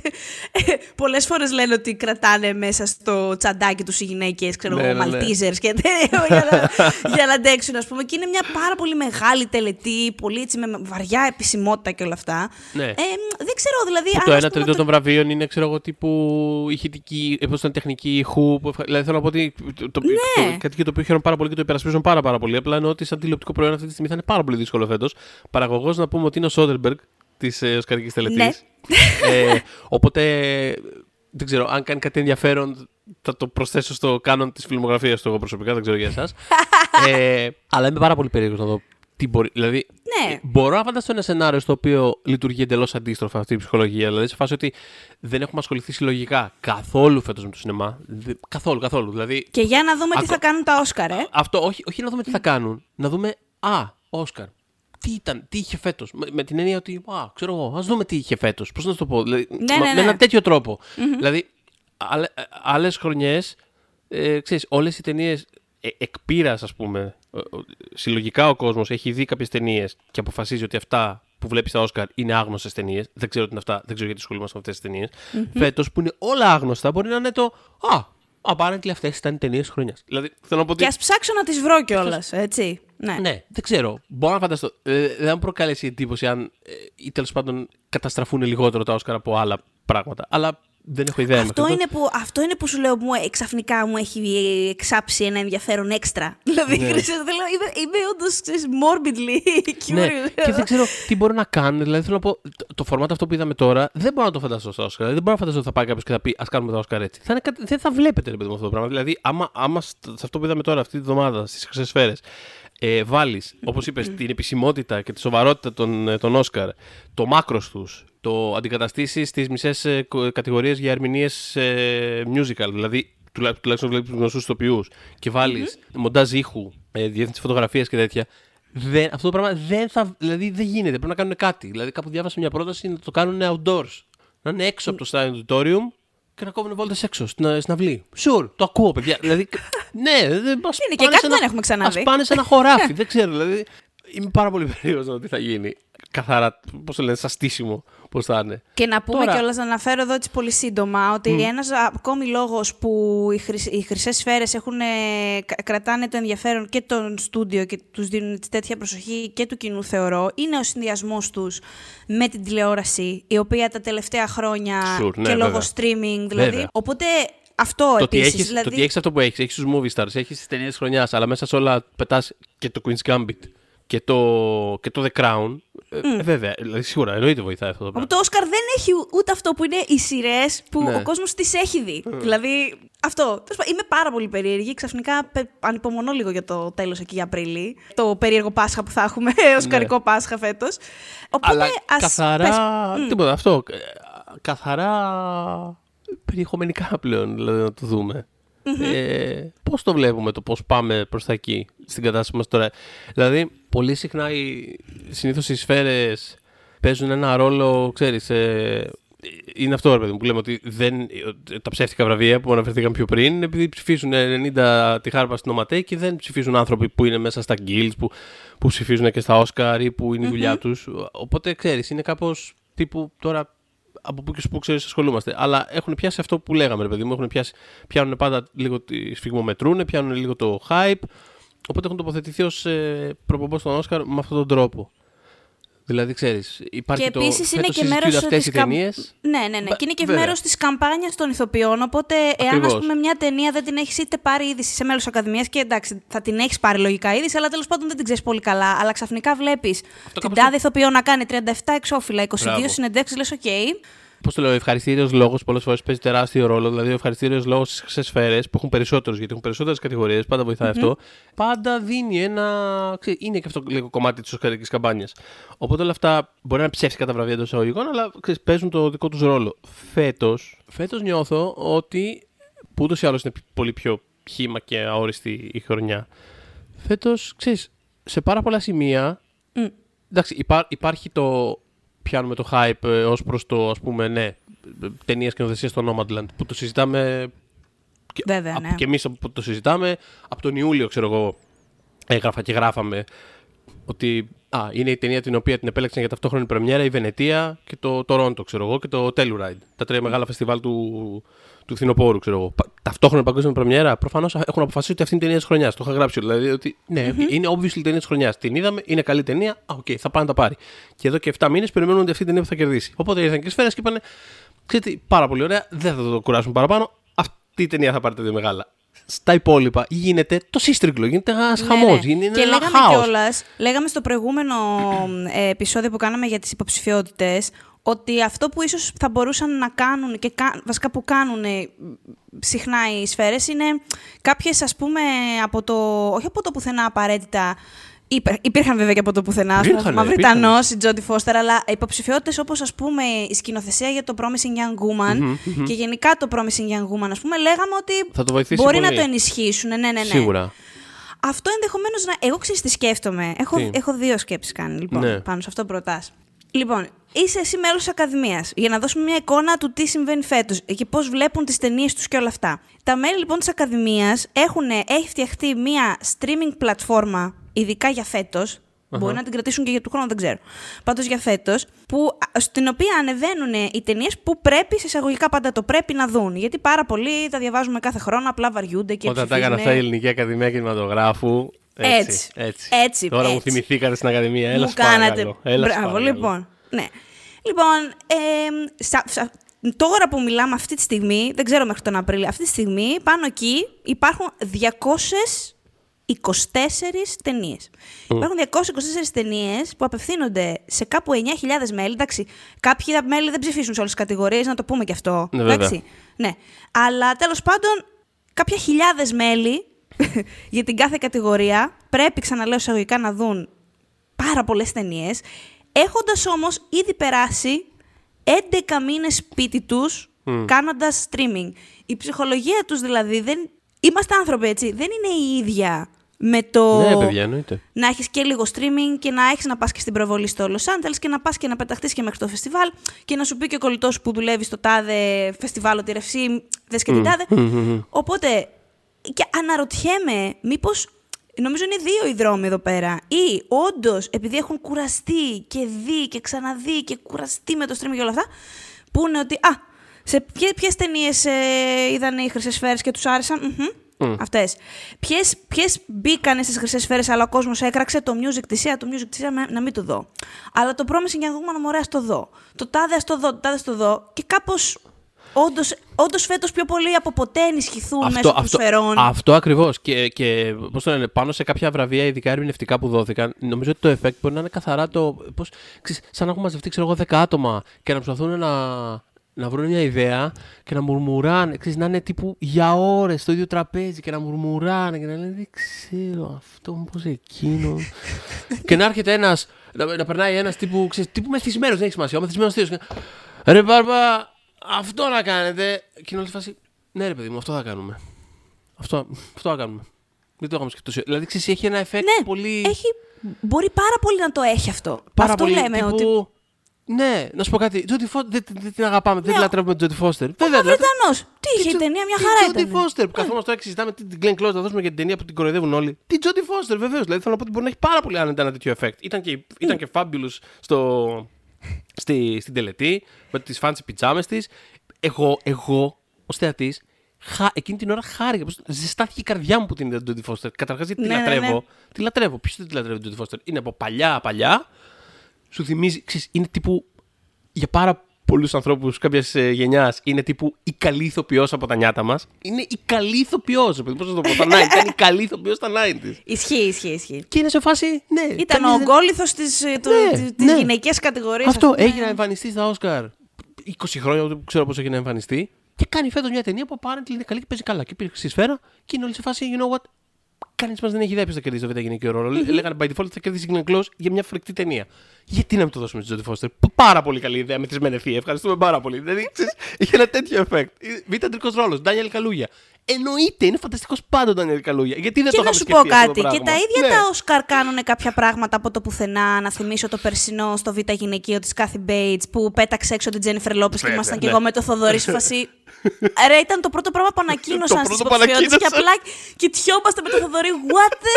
Πολλές φορές λένε ότι κρατάνε μέσα στο τσαντάκι τους οι γυναίκες, ξέρω Ναι, εγώ, ναι, ναι. Maltesers και τέτοια, για, να, για να αντέξουν, ας πούμε. Και είναι μια πάρα πολύ μεγάλη τελετή, πολύ έτσι με βαριά επισημότητα και όλα αυτά. Ναι. Ε, δεν ξέρω, δηλαδή. Που αν, το ας 1 πούμε, τρίτο το- των βραβείων είναι, ξέρω εγώ, τύπου ηχητική, ε, πώς ήταν τεχνική ηχού. Που, ευχα- δηλαδή θέλω να πω ότι. Το, το, Ναι. το, κάτι για το οποίο χαίρομαι πάρα πολύ και το υπερασπίζω πάρα, πάρα πολύ. Απλά εννοώ ότι σαν τηλεοπτικό προϊόν αυτή τη στιγμή θα είναι πάρα πολύ δύσκολο φέτος. Παραγωγός να πούμε ότι είναι ο Σόντερμπεργκ της ε, Οσκαρικής Τελετής. Ναι. ε, οπότε δεν ξέρω, αν κάνει κάτι ενδιαφέρον θα το προσθέσω στο κάνον της φιλμογραφίας του εγώ προσωπικά, δεν ξέρω για εσάς. ε, αλλά είμαι πάρα πολύ περίεργος να δω τι μπορεί. Δηλαδή, Ναι. ε, μπορώ να φανταστώ ένα σενάριο στο οποίο λειτουργεί εντελώς αντίστροφα αυτή η ψυχολογία. Δηλαδή, σε φάση ότι δεν έχουμε ασχοληθεί συλλογικά καθόλου φέτος με το σινεμά. Δε- καθόλου, καθόλου. Δηλαδή, Και για να δούμε τι Αυτό- θα κάνουν τα Όσκαρ, ε. αυτό, όχι, όχι να δούμε τι θα κάνουν. Να δούμε, α, Όσκαρ. Τι ήταν, τι είχε φέτος; Με, με την έννοια ότι, α, ξέρω εγώ, ας δούμε τι είχε φέτος. Πώς να σου το πω. Δηλαδή, Ναι, μα- ναι, Με ναι. ένα τέτοιο τρόπο. Δηλαδή, άλλε χρονιές, ε, ξέρεις, όλες οι ταινίες ε, εκ πείρας, ας πούμε, ε, ο- συλλογικά ο κόσμος έχει δει κάποιες ταινίες και αποφασίζει ότι αυτά που βλέπεις στα Όσκαρ είναι άγνωστες ταινίες. Δεν ξέρω τι είναι αυτά, δεν ξέρω γιατί ασχολούμαστε με αυτές τις ταινίες. Mm-hmm. Φέτος που είναι όλα άγνωστα μπορεί να είναι το Α, apparently αυτές ήταν οι ταινίες χρονιάς. Δηλαδή, θέλω να πω ότι... Και ας ψάξω να τις βρω κιόλας, έτσι. Ναι. ναι, δεν ξέρω. Μπορώ να φανταστώ. Ε, δεν μου προκαλέσει εντύπωση αν ε, ή τέλος πάντων καταστραφούν λιγότερο τα Όσκαρ από άλλα πράγματα. Αλλά δεν έχω ιδέα. Αυτό, είναι που, αυτό είναι που σου λέω, μου, ξαφνικά μου έχει εξάψει ένα ενδιαφέρον έξτρα. Δηλαδή, ναι. είμαι, είμαι όντως morbidly curious. Ναι. Και δεν ξέρω τι μπορεί να κάνει. Δηλαδή, θέλω να πω, το, το φορμάτ αυτό που είδαμε τώρα δεν μπορώ να το φανταστώ στο Όσκαρ. Δεν μπορώ να φανταστώ ότι θα πάει κάποιος και θα πει Α κάνουμε το Όσκαρ έτσι. Θα είναι, δεν θα βλέπετε ρε παιδί αυτό το πράγμα. Δηλαδή, άμα, άμα σε αυτό που είδαμε τώρα αυτή τη βδομάδα στις χρυσές σφαίρες ε, βάλεις, όπως είπες, την επισημότητα και τη σοβαρότητα των, ε, των Όσκαρ, το μάκρος τους, το αντικαταστήσεις στι μισές ε, κατηγορίες για ερμηνείες ε, musical, δηλαδή τουλάχιστον βλέπεις γνωστούς ηθοποιούς, και βάλεις mm-hmm. μοντάζ ήχου, ε, διεύθυνση φωτογραφίας και τέτοια. Δεν, αυτό το πράγμα δεν, θα, δηλαδή δεν γίνεται. Πρέπει να κάνουν κάτι. Δηλαδή, κάπου διάβασα μια πρόταση να το κάνουν outdoors. Να είναι έξω από το Stadium Auditorium και να κόβουν βόλτες έξω στην, στην αυλή. Sure, το ακούω, παιδιά. δηλαδή, ναι, δεν Είναι και κάτι δεν έχουμε ξαναδεί. Α πάνε σε ένα χωράφι, δεν ξέρω. Δηλαδή, είμαι πάρα πολύ περίεργος να δω τι θα γίνει. Καθαρά, πώς το λένε, σαν στήσιμο πώς θα είναι. Και να πούμε Τώρα... κιόλας, να αναφέρω εδώ έτσι πολύ σύντομα, ότι mm. ένας ακόμη λόγος που οι, χρυσ, οι χρυσές σφαίρες κρατάνε το ενδιαφέρον και των στούντιο και τους δίνουν τέτοια προσοχή και του κοινού, θεωρώ, είναι ο συνδυασμός τους με την τηλεόραση, η οποία τα τελευταία χρόνια sure, ναι, και λόγω streaming, δηλαδή. Βέβαια. Οπότε αυτό το επίσης. Έχεις, δηλαδή... Το ότι έχεις αυτό που έχεις, έχεις τους movie stars, έχεις τις ταινίες χρονιάς, αλλά μέσα σε όλα πετάς και το Queen's Gambit και το, και το The Crown. Ε, βέβαια, δηλαδή, σίγουρα εννοείται βοηθάει αυτό το πράγμα. Το Όσκαρ δεν έχει ούτε αυτό που είναι οι σειρές που ναι. ο κόσμος τις έχει δει. Δηλαδή, αυτό. Είμαι πάρα πολύ περίεργη. Ξαφνικά ανυπομονώ λίγο για το τέλος εκεί για Απρίλη. Το περίεργο Πάσχα που θα έχουμε, Οσκαρικό ναι. Πάσχα φέτος. Αλλά ας... καθαρά. Πες... Τίποτα, αυτό. Καθαρά περιεχομενικά πλέον, δηλαδή να το δούμε. Mm-hmm. Ε, πώς το βλέπουμε το πώς πάμε προς τα εκεί στην κατάσταση μας τώρα. Δηλαδή, πολύ συχνά οι, συνήθως οι σφαίρες παίζουν ένα ρόλο, ξέρεις, ε, είναι αυτό ρε παιδί μου που λέμε ότι δεν, τα ψεύτικα βραβεία που αναφερθήκαμε πιο πριν επειδή ψηφίζουν 90 τη χάρπα στην Οματέ και δεν ψηφίζουν άνθρωποι που είναι μέσα στα guilds που, που ψηφίζουν και στα Όσκαρ ή που είναι η δουλειά τους οπότε ξέρεις είναι κάπως τύπου τώρα από πού και που ξέρεις ασχολούμαστε. Αλλά έχουν πιάσει αυτό που λέγαμε, ρε παιδί μου. Έχουν πιάσει, πιάνουν πάντα λίγο τη σφιγμομετρούν, πιάνουν λίγο το hype. Οπότε έχουν τοποθετηθεί ως ε, προπομπός στον Όσκαρ με αυτόν τον τρόπο. Δηλαδή, ξέρεις, υπάρχει και το. Επίσης είναι και μέρος της καμ... Ναι, ναι, ναι. και είναι και μέρος της καμπάνιας των ηθοποιών. Οπότε, εάν ας πούμε, μια ταινία δεν την έχεις είτε πάρει είδηση σε μέλος Ακαδημίας και εντάξει, θα την έχεις πάρει λογικά είδηση, αλλά τέλος πάντων δεν την ξέρεις πολύ καλά. Αλλά ξαφνικά βλέπεις την τάδε ηθοποιό να κάνει 37 εξώφυλλα, 22 συνεντεύξεις, λες, ok. Okay, Πώς το λέω, ο ευχαριστήριος λόγος πολλές φορές παίζει τεράστιο ρόλο. Δηλαδή, ο ευχαριστήριος λόγος στις χρυσές σφαίρες που έχουν περισσότερους, γιατί έχουν περισσότερες κατηγορίες, πάντα βοηθάει mm-hmm. αυτό. Πάντα δίνει ένα. Ξέρει, είναι και αυτό λίγο κομμάτι της οσκαρικής καμπάνιας. Οπότε όλα αυτά μπορεί να είναι ψεύτικα τα βραβεία εντός εισαγωγικών, αλλά ξέρεις, παίζουν το δικό τους ρόλο. Φέτος φέτος νιώθω ότι. που ούτως ή άλλως είναι πολύ πιο χύμα και αόριστη η χρονιά. Φέτος, ξέρεις, σε πάρα πολλά σημεία. Mm. Εντάξει, υπά, υπάρχει το πιάνουμε το hype ε, ως προς το ας πούμε, ναι, ταινίες και στο Nomadland που το συζητάμε. Βέβαια, ναι. Και εμείς που το συζητάμε, από τον Ιούλιο, ξέρω εγώ, έγραφα και γράφαμε ότι α, είναι η ταινία την οποία την επέλεξαν για ταυτόχρονη πρεμιέρα η Βενετία και το Toronto, ξέρω εγώ, και το Telluride. Τα τρία μεγάλα φεστιβάλ του, του φθινοπόρου, ξέρω εγώ. Ταυτόχρονα παγκόσμια πρεμιέρα, προφανώς έχουν αποφασίσει ότι αυτή είναι η ταινία της χρονιάς. Το είχα γράψει. Δηλαδή ότι ναι, mm-hmm. είναι obviously η ταινία της χρονιάς. Την είδαμε, είναι καλή ταινία. Α, okay, θα πάνε να τα πάρει. Και εδώ και 7 μήνες περιμένουν ότι αυτή η ταινία θα κερδίσει. Οπότε ήρθαν και σφαίρες και είπαν, ξέρετε, πάρα πολύ ωραία, δεν θα το κουράσουν παραπάνω. Αυτή η ταινία θα πάρει τα δύο μεγάλα στα υπόλοιπα γίνεται το σύστριγκλο, γίνεται ένας ναι, χαμός. Ναι. Και λέγαμε κιόλας, λέγαμε στο προηγούμενο ε, επεισόδιο που κάναμε για τις υποψηφιότητες, ότι αυτό που ίσως θα μπορούσαν να κάνουν και βασικά που κάνουν συχνά οι σφαίρες είναι κάποιες ας πούμε από το, όχι από το πουθενά απαραίτητα Υπήρ, υπήρχαν βέβαια και από το πουθενά, ας πούμε, Μαυριτανό, η Τζόντι Φώστερ, αλλά υποψηφιότητες όπως ας πούμε η σκηνοθεσία για το Promising Young Woman και γενικά το Promising Young Woman, ας πούμε, λέγαμε ότι μπορεί να το ενισχύσουν. Ναι, ναι, ναι. Σίγουρα. Αυτό ενδεχομένως να. Εγώ ξέρω τι σκέφτομαι. Έχω, έχω δύο σκέψεις κάνει λοιπόν, ναι. πάνω σε αυτό προτάς. Λοιπόν, είσαι εσύ μέλος της Ακαδημίας για να δώσουμε μια εικόνα του τι συμβαίνει φέτος και πώς βλέπουν τις ταινίες τους και όλα αυτά. Τα μέλη λοιπόν της Ακαδημίας έχει φτιαχτεί μια streaming πλατφόρμα ειδικά για φέτος, Μπορεί να την κρατήσουν και για του χρόνου, δεν ξέρω. Πάντως για φέτος, στην οποία ανεβαίνουν οι ταινίες που πρέπει, σε εισαγωγικά πάντα το πρέπει να δουν. Γιατί πάρα πολλοί τα διαβάζουμε κάθε χρόνο, απλά βαριούνται και Όταν τα έκανα αυτά η Ελληνική Ακαδημία Κινηματογράφου. Έτσι. Έτσι. έτσι Τώρα έτσι. μου θυμηθήκατε στην Ακαδημία. Έλα Μου κάνατε. Έλα Μπράβο, λοιπόν. Ναι. Λοιπόν, ε, σα, σα, τώρα που μιλάμε αυτή τη στιγμή, δεν ξέρω μέχρι τον Απρίλιο, αυτή τη στιγμή πάνω εκεί υπάρχουν 224 ταινίες. Υπάρχουν 224 ταινίες που απευθύνονται σε κάπου 9.000 μέλη. Εντάξει, κάποιοι μέλη δεν ψηφίσουν σε όλες τις κατηγορίες, να το πούμε και αυτό. Ναι, εντάξει. Ναι. Αλλά τέλος πάντων, κάποια χιλιάδες μέλη για την κάθε κατηγορία πρέπει, ξαναλέω εισαγωγικά, να δουν πάρα πολλές ταινίες. Έχοντας όμως ήδη περάσει 11 μήνες σπίτι τους mm. κάνοντας streaming. Η ψυχολογία τους δηλαδή δεν. Είμαστε άνθρωποι έτσι. Δεν είναι η ίδια με το. Ναι, παιδιά, εννοείται. Να έχεις και λίγο streaming και να έχεις να πας και στην προβολή στο Los Angeles και να πας και να πεταχτείς και μέχρι το φεστιβάλ και να σου πει και ο κολλητός που δουλεύει στο τάδε φεστιβάλ ότι ρευσί, δες και την τάδε. Οπότε. Και αναρωτιέμαι, μήπως Νομίζω είναι δύο οι δρόμοι εδώ πέρα. Ή όντως, επειδή έχουν κουραστεί και δει και ξαναδεί και κουραστεί με το streaming και όλα αυτά, πούνε ότι Α, σε ποιες ταινίες ε, είδαν οι χρυσές σφαίρες και τους άρεσαν. Mm-hmm. Mm. Αυτές. Ποιες μπήκαν στις χρυσές σφαίρες, αλλά ο κόσμος έκραξε το music της το music της να μην το δω. Αλλά το promising για να μωρέ, ας το δω. Το τάδε, ας το δω, το τάδε, το δω. Και κάπως Όντως, όντως φέτος πιο πολύ από ποτέ ενισχυθούν αυτό, μέσω αυτό, των σφαιρών. Αυτό ακριβώς. Και, και πώς το λένε, πάνω σε κάποια βραβεία, ειδικά ερμηνευτικά που δόθηκαν, νομίζω ότι το effect μπορεί να είναι καθαρά το. Πώς, ξέρεις, σαν να έχουν μαζευτεί, ξέρω εγώ, δέκα άτομα και να προσπαθούν να, να βρουν μια ιδέα και να μουρμουράνε. Ξέρεις, να είναι τύπου για ώρες στο ίδιο τραπέζι και να μουρμουράνε και να λένε Δεν ξέρω αυτό, μήπως εκείνο. και να έρχεται ένας, να, να περνάει ένας τύπου, ξέρεις, τύπου μεθυσμένος, δεν έχει σημασία. Ο μεθυσμένος θείος. Ρε Μπάρμπα, αυτό να κάνετε. Και είναι όλη φάση. Ναι, ρε παιδί μου, αυτό θα κάνουμε. Αυτό, αυτό θα κάνουμε. Δεν το είχαμε σκεφτεί. Δηλαδή, ξέρεις, έχει ένα effect ναι, πολύ. Έχει... Μπορεί πάρα πολύ να το έχει αυτό. Πάρα αυτό πολύ. λέμε τύπου... ότι. Ναι, να σου πω κάτι. Τζόντι Φώστερ. Δεν, δεν την αγαπάμε, Ναι, δεν την λατρεύουμε τον Τζόντι Φώστερ. Ο Βέβαια. Βρετανός. Τι είχε η ταινία, μια χαρά Τζόντι ήταν. Φώστερ. Που καθόμαστε τώρα και συζητάμε την Glenn Close να δώσουμε για την ταινία που την κοροϊδεύουν όλοι. Τι Τζόντι Φώστερ, βεβαίως. Δηλαδή θέλω να πω ότι μπορεί να έχει πάρα πολύ άνετα ένα τέτοιο effect. Ήταν και, ήταν και fabulous στο, στη, στην τελετή με τις fancy πιτζάμες της. Εγώ, εγώ ως θεατής, εκείνη την ώρα χάρηκα. Πώς, ζεστάθηκε η καρδιά μου που την είδα τον Τζόντι Φώστερ. Καταρχάς γιατί Ναι, τη ναι, λατρεύω; ναι. Τη λατρεύω. Ποιος δεν τη λατρεύει τον Τζόντι Φώστερ; Είναι από παλιά, παλιά. Σου θυμίζει, ξέρεις, είναι τύπου για πάρα πολλούς ανθρώπους κάποιας γενιάς είναι τύπου η καλή ηθοποιός από τα νιάτα μας. Είναι η καλή ηθοποιός. Πώς να το πω, τα 90. Ήταν η καλή ηθοποιός στα 90. Ισχύει, ισχύει, ισχύει. Και είναι σε φάση. Ναι, Ήταν κανείς ο δεν- γκόλιθος της Ναι, ναι. γυναικεία κατηγορίας. Αυτό έγινε να εμφανιστείς στα Όσκαρ 20 χρόνια, δεν ξέρω πώς έχει να εμφανιστεί. Και κάνει φέτος μια ταινία που apparently είναι καλή και παίζει καλά. Και πήρε στη σφαίρα και είναι όλοι σε φάση, you know what. Κανείς μας δεν έχει ιδέα ποιος θα κερδίσει το β' γυναικείο ρόλο. Λέγανε by default θα κερδίσει η Glenn Close για μια φρικτή ταινία. Γιατί να μην το δώσουμε στη Jodie Foster. Πάρα πολύ καλή ιδέα με τη Σμενεφή. Ευχαριστούμε πάρα πολύ. Δηλαδή, ξέρεις, είχε ένα τέτοιο effect. Β' αντρικό ρόλος. Ντάνιελ Καλούγια. Εννοείται, είναι φανταστικός πάντα ο Ντάνιελ Καλούγια. Γιατί δεν Και το να είχαμε σου πω σκεφτεί αυτό κάτι. το Και τα πράγμα. ίδια Ναι. τα Όσκαρ κάνουν κάποια πράγματα από το πουθενά. Να θυμίσω το περσινό στο Β' γυναικείο της Κάθι Μπέιτς που πέταξε έξω την Τζένιφερ Λόπες και Βέβαια, ήμασταν κι ναι. εγώ με το Θοδωρή σε φάση. Ρε, ήταν το πρώτο πράγμα που ανακοίνωσαν Το στις πρώτο που υποψηφιότητες και ανακοίνωσαν. απλά κοιτιόμαστε με το Θοδωρή. What the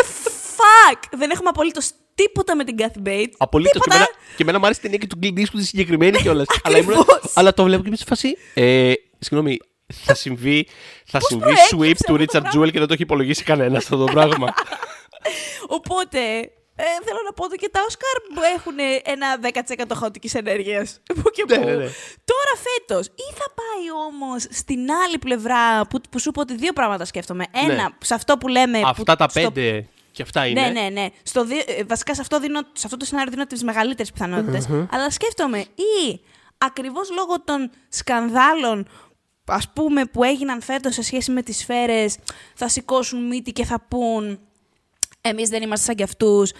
fuck! Δεν έχουμε απολύτως τίποτα με την Κάθι Μπέιτς. Απολύτως. Και, Τίποτα. εμένα- και εμένα μου άρεσε την ταινία και του Clint Eastwood τη συγκεκριμένη κιόλας. αλλά, ήμουν- Ακριβώς. αλλά το βλέπω και είμαι σε φάση. Ε, συγγνώμη, θα συμβεί, θα συμβεί προέκυψε sweep αυτό του το Richard πράγμα; Jewell και δεν το έχει υπολογίσει κανένας αυτό το πράγμα. Οπότε, ε, θέλω να πω ότι και τα Όσκαρ που έχουν ένα 10% χαοτικής ενέργειας. Που και Ναι, που. ναι, ναι. Τώρα φέτος, ή θα πάει όμως στην άλλη πλευρά που, που σου είπα ότι δύο πράγματα σκέφτομαι. Ένα, Ναι. σε αυτό που λέμε. που- Αυτά τα στο- πέντε και αυτά είναι. Ναι, ναι, ναι. Στο δι- ε, βασικά σε αυτό, δίνω, σε αυτό το σενάριο δίνω τις μεγαλύτερες πιθανότητες. Αλλά σκέφτομαι, ή ακριβώς λόγω των σκανδάλων ας πούμε που έγιναν φέτος σε σχέση με τις σφαίρες θα σηκώσουν μύτη και θα πούν εμείς δεν είμαστε σαν κι αυτούς.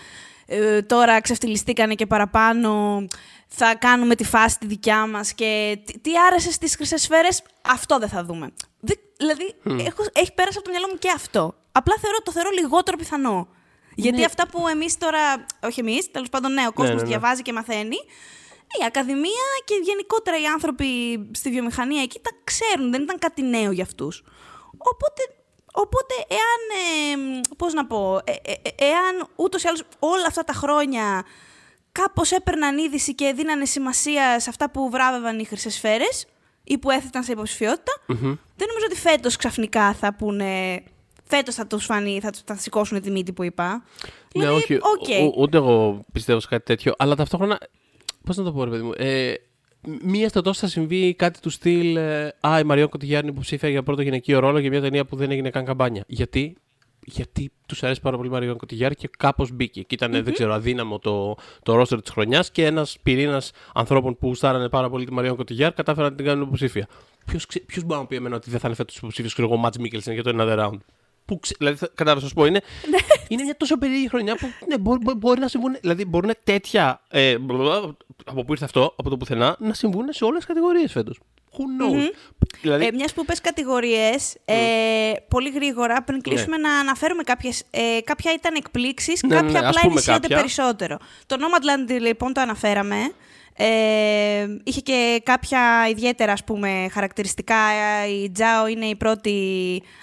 Ε, τώρα ξεφτυλιστήκανε και παραπάνω. Θα κάνουμε τη φάση τη δικιά μας και τι, τι άρεσε στις χρυσές σφαίρες αυτό δεν θα δούμε Δε- δηλαδή έχω, έχει πέρασει από το μυαλό μου και αυτό. Απλά θεωρώ, το θεωρώ λιγότερο πιθανό. Γιατί Ναι. αυτά που εμείς τώρα, όχι εμείς, τέλος πάντων ναι, ο κόσμος ναι, ναι. διαβάζει και μαθαίνει η Ακαδημία και γενικότερα οι άνθρωποι στη βιομηχανία εκεί τα ξέρουν, δεν ήταν κάτι νέο για αυτούς. Οπότε Οπότε, εάν, ε, πώς να πω, ε, ε, ε, εάν ούτως ή άλλως όλα αυτά τα χρόνια κάπως έπαιρναν είδηση και δίνανε σημασία σε αυτά που βράβευαν οι χρυσές σφαίρες ή που έθεταν σε υποψηφιότητα, δεν νομίζω ότι φέτος ξαφνικά θα πούνε φέτος θα τους φανεί, θα, θα σηκώσουν τη μύτη που είπα. Ναι, Δηλαδή, όχι. οκ. ο- ούτε εγώ πιστεύω σε κάτι τέτοιο. Αλλά ταυτόχρονα. Πώς να το πω, ρε παιδί μου. Ε, μία στο τόσο θα συμβεί κάτι του στυλ. ε, Α, η Μαριόν Κοτιγιάρ είναι υποψήφια για πρώτο γυναικείο ρόλο για μια ταινία που δεν έγινε καν καμπάνια. Γιατί, γιατί τους αρέσει πάρα πολύ η Μαριόν Κοτιγιάρ και κάπως μπήκε. Και ήταν, δεν ξέρω, αδύναμο το, το ρόστερ της χρονιάς και ένας πυρήνας ανθρώπων που γουστάρανε πάρα πολύ τη Μαριόν Κοτιγιάρ κατάφεραν να την κάνουν υποψήφια. Ποιος μπορεί να πει εμένα ότι δεν θα είναι φέτος υποψήφιος, ξέρω εγώ, Μαντς Μίκελσεν για το Another Round; Που, ξε- δηλαδή, θα- κατάλαβες να σου πω, είναι, είναι μια τόσο περίεργη χρονιά που ναι, μπορεί, μπορεί, μπορεί να συμβούν. Δηλαδή, μπορούν τέτοια. Ε, μπλα, από πού ήρθε αυτό, από το πουθενά, να συμβούν σε όλες τις κατηγορίες φέτος. Who knows; Δηλαδή, Ε, μιας που πες κατηγορίες, ε, πολύ γρήγορα πριν κλείσουμε να αναφέρουμε κάποιες, ε, κάποια ήταν εκπλήξεις, Ναι, ναι, κάποια ναι, ας απλά πούμε ενισχύονται κάποια. περισσότερο. Το Nomadland λοιπόν το αναφέραμε. Ε, είχε και κάποια ιδιαίτερα ας πούμε, χαρακτηριστικά. Η Τζάο είναι η πρώτη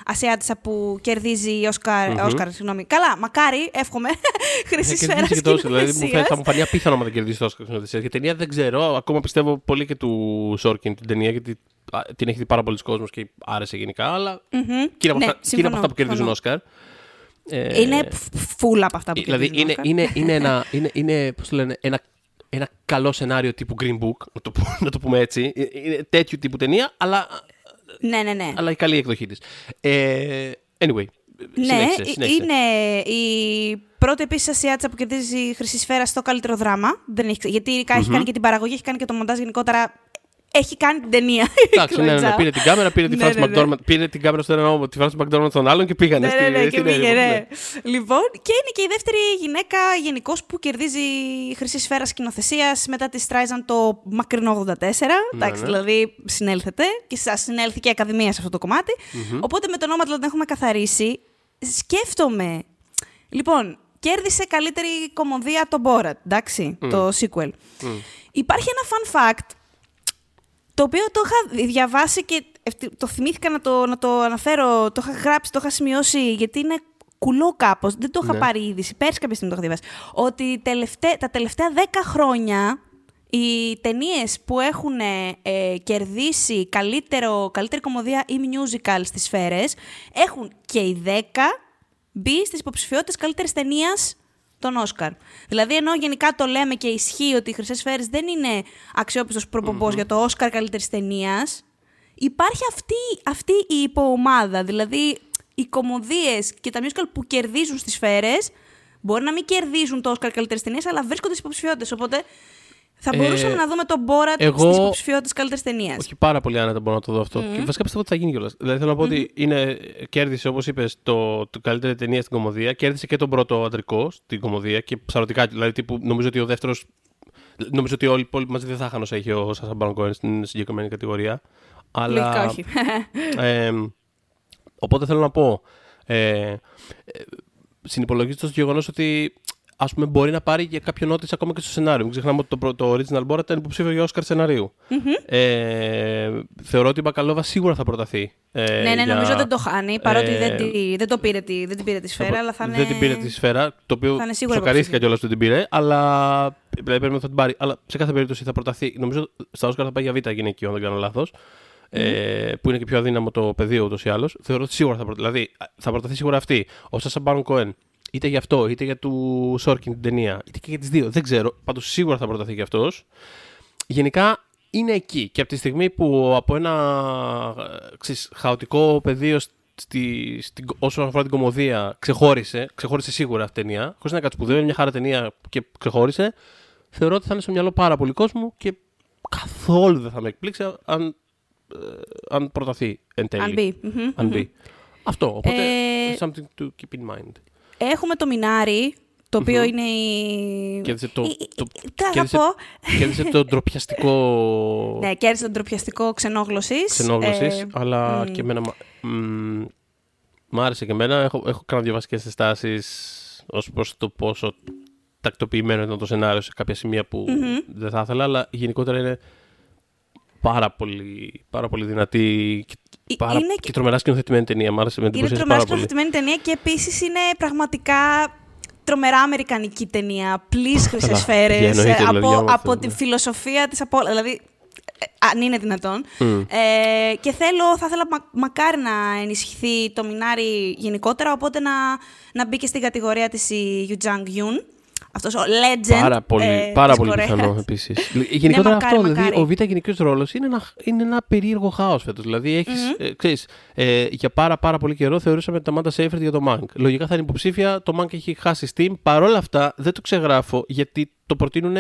Ασιάτισσα που κερδίζει Όσκαρ. Όσκαρ συγγνώμη. Καλά, μακάρι, εύχομαι. Χρυσή θα σφαίρα κερδίσει και τόσο. Δηλαδή, μου φαίνεται, σκηνοθεσίας. θα μου φανεί απίθανο να δεν κερδίσει τόσο σκηνοθεσία. Και ταινία δεν ξέρω. Ακόμα πιστεύω πολύ και του Σόρκιν την ταινία, γιατί α, την έχει δει πάρα πολλοί κόσμος και άρεσε γενικά. Αλλά Μμμ. και είναι από Ναι, αυτά- και είναι από συμφωνώ, αυτά που κερδίζουν συμφωνώ. Όσκαρ. Ε, Είναι φούλα από αυτά που Δηλαδή κερδίζουν είναι, Όσκαρ. είναι, είναι, ένα, είναι, είναι, πώς το λένε, ένα, ένα καλό σενάριο τύπου Green Book, να το, πούμε- να το πούμε έτσι. Ε, Είναι τέτοιου τύπου ταινία, αλλά, Ναι, ναι, ναι. αλλά η καλή εκδοχή της. Ε, anyway, Ναι, συνέχισε, ε- συνέχισε. είναι η πρώτη επίσης Ασιάτσα που κερδίζει η χρυσή σφαίρα στο καλύτερο δράμα. Δεν έχει, ξε- γιατί η Ρίκα έχει κάνει και την παραγωγή, έχει κάνει και το μοντάζ γενικότερα. Έχει κάνει την ταινία. η Εντάξει, ναι, ναι, ναι, Κλωτζά. πήρε την κάμερα, πήρε τη Ναι, Φράση ναι, ναι. McDormand, πήρε την κάμερα στον ένα νόμο, τη Φράση McDormand στον άλλον και πήγανε Ναι, στη, ναι, ναι, και στην πήγε, έρευνα. ναι. Λοιπόν, και είναι και η δεύτερη γυναίκα γενικώς που κερδίζει η χρυσή σφαίρα σκηνοθεσίας μετά τη Streisand το μακρινό 84. Εντάξει, ναι. δηλαδή συνέλθετε και σας συνέλθει και η Ακαδημία σε αυτό το κομματι Οπότε με το όνομα του έχουμε καθαρίσει. Σκέφτομαι. Λοιπόν, κέρδισε καλύτερη κομμωδία το Borat, εντάξει, το sequel. Υπάρχει ένα fun fact το οποίο το είχα διαβάσει και ευτυ- το θυμήθηκα να το, να το αναφέρω, το είχα γράψει, το είχα σημειώσει, γιατί είναι κουλό κάπως. Δεν το είχα Ναι. πάρει είδηση. Πέρσι κάποια στιγμή το είχα διαβάσει. Ότι τελευταί- τα τελευταία δέκα χρόνια οι ταινίες που έχουν ε, κερδίσει καλύτερο, καλύτερη κομμωδία ή musical στις σφαίρες έχουν και οι δέκα μπει στις υποψηφιότητες καλύτερης ταινίας τον Όσκαρ. Δηλαδή, ενώ γενικά το λέμε και ισχύει ότι οι Χρυσές Σφαίρες δεν είναι αξιόπιστος προπομπός για το Όσκαρ καλύτερης ταινίας, υπάρχει αυτή, αυτή η υποομάδα. Δηλαδή, οι κομμωδίες και τα musical που κερδίζουν στις σφαίρες μπορεί να μην κερδίζουν το Όσκαρ καλύτερης ταινίας, αλλά βρίσκονται στις υποψηφιότητες. Οπότε θα Ε, μπορούσαμε να δούμε τον Borat εγώ- στις υποψηφιότητες καλύτερης ταινίας. Όχι πάρα πολύ άνετα μπορώ να το δω αυτό. Και βασικά πιστεύω ότι θα γίνει κιόλας. Δηλαδή θέλω να πω ότι είναι, κέρδισε, όπως είπες, το, το καλύτερη ταινία στην κομμωδία. Κέρδισε και τον πρώτο αντρικό στην κομμωδία και ψαρωτικά. Δηλαδή τύπου, νομίζω ότι ο δεύτερος. Νομίζω ότι όλοι οι υπόλοιποι μαζί δεν θα είχαν όσα είχε ο Σάσα Μπαρον Κόεν στην συγκεκριμένη κατηγορία. Αλλά, Λογικά όχι. ε, οπότε θέλω να πω. Ε, ε, Συνυπολογίζοντας το γεγονός ότι ας πούμε, μπορεί να πάρει και κάποιο νότη ακόμα και στο σενάριο. Μην ξεχνάμε ότι το, προ- το original Borat ήταν υποψήφιο για Όσκαρ σεναρίου. Ε, θεωρώ ότι η Μπακαλόβα σίγουρα θα προταθεί. Ε, ναι, ναι, για- νομίζω δεν το χάνει, παρότι ε, δεν, τη, δεν, το πήρε, τη, δεν την πήρε τη σφαίρα, αλλά θα είναι... Δεν την πήρε τη σφαίρα, το οποίο θα είναι σίγουρα σοκαρίστηκα υποψήφιο. κιόλας ότι την πήρε, αλλά. Δηλαδή περίμενα ότι θα την πάρει. Αλλά σε κάθε περίπτωση θα προταθεί. Νομίζω στα Όσκαρ θα πάει για β' γυναικείο, αν δεν κάνω λάθος. Ε, που είναι και πιο αδύναμο το πεδίο ούτως ή άλλως. Θεωρώ ότι σίγουρα θα προταθεί. Δηλαδή θα προταθεί σίγουρα αυτή. Ο Σάσα Μπάρον Κοέν. Είτε για αυτό, είτε για του Σόρκιν την ταινία, είτε και για τις δύο. Δεν ξέρω. Πάντως σίγουρα θα προταθεί και αυτός. Γενικά είναι εκεί. Και από τη στιγμή που από ένα ε, ξέρεις, χαοτικό πεδίο στη, στην, όσον αφορά την κομμωδία ξεχώρισε, ξεχώρισε σίγουρα αυτή η ταινία, χωρίς να κάτι σπουδαίο, είναι μια χαρά ταινία και ξεχώρισε, θεωρώ ότι θα είναι στο μυαλό πάρα πολύ κόσμο και καθόλου δεν θα με εκπλήξει αν, ε, αν προταθεί εν τέλει. Αν μπει. Μμμ, Αν μμμ. μπει. Αυτό. Οπότε, Ε, something to keep in mind. Έχουμε το Μινάρι, το οποίο είναι η... Κέρδισε το, η- η- το, το κέρδισε, αγαπώ. κέρδισε το ντροπιαστικό Ναι, κέρδισε τον τροπιαστικό ξενόγλωσσης. ξενόγλωσσης, Ε, αλλά μ. και εμένα μα- μ, μ' άρεσε και εμένα. Έχω, έχω κάνει δύο βασικές συστάσεις ως προς το πόσο τακτοποιημένο ήταν το σενάριο σε κάποια σημεία που δεν θα ήθελα, αλλά γενικότερα είναι πάρα πολύ, πάρα πολύ δυνατή και, Ε, πάρα, είναι και... και- τρομερά σκηνοθετημένη ταινία. Μ' άρεσε, με Είναι εντυπωσίασε τρομερά πάρα πολύ. σκηνοθετημένη ταινία και επίσης είναι πραγματικά τρομερά αμερικανική ταινία. Πλή χρυσές Καλά. σφαίρες. Για εννοείται, δηλαδή, από άμα από αυτό, τη ναι. φιλοσοφία της από όλα. Δηλαδή, ε, αν είναι δυνατόν. Μμ. Ε, και θέλω, θα ήθελα μα- μακάρι να ενισχυθεί το Μινάρι γενικότερα, οπότε να, να μπει και στην κατηγορία της η Yu Jang Yoon. Αυτός ο legend Πάρα πολύ, ε, πάρα της πολύ Κορέας. πιθανό επίσης. Γενικότερα Ναι, μακάρι, αυτό, δηλαδή, μακάρι. ο Β' γενικός ρόλος είναι ένα, είναι ένα περίεργο χάος φέτος. Δηλαδή, έχεις, ε, ξέρεις, ε, για πάρα, πάρα πολύ καιρό θεωρούσαμε τα Μάντα Σέιφερτ για το Mank. Λογικά θα είναι υποψήφια. Το Mank έχει χάσει Steam. Παρ' όλα αυτά, δεν το ξεγράφω γιατί το προτείνουν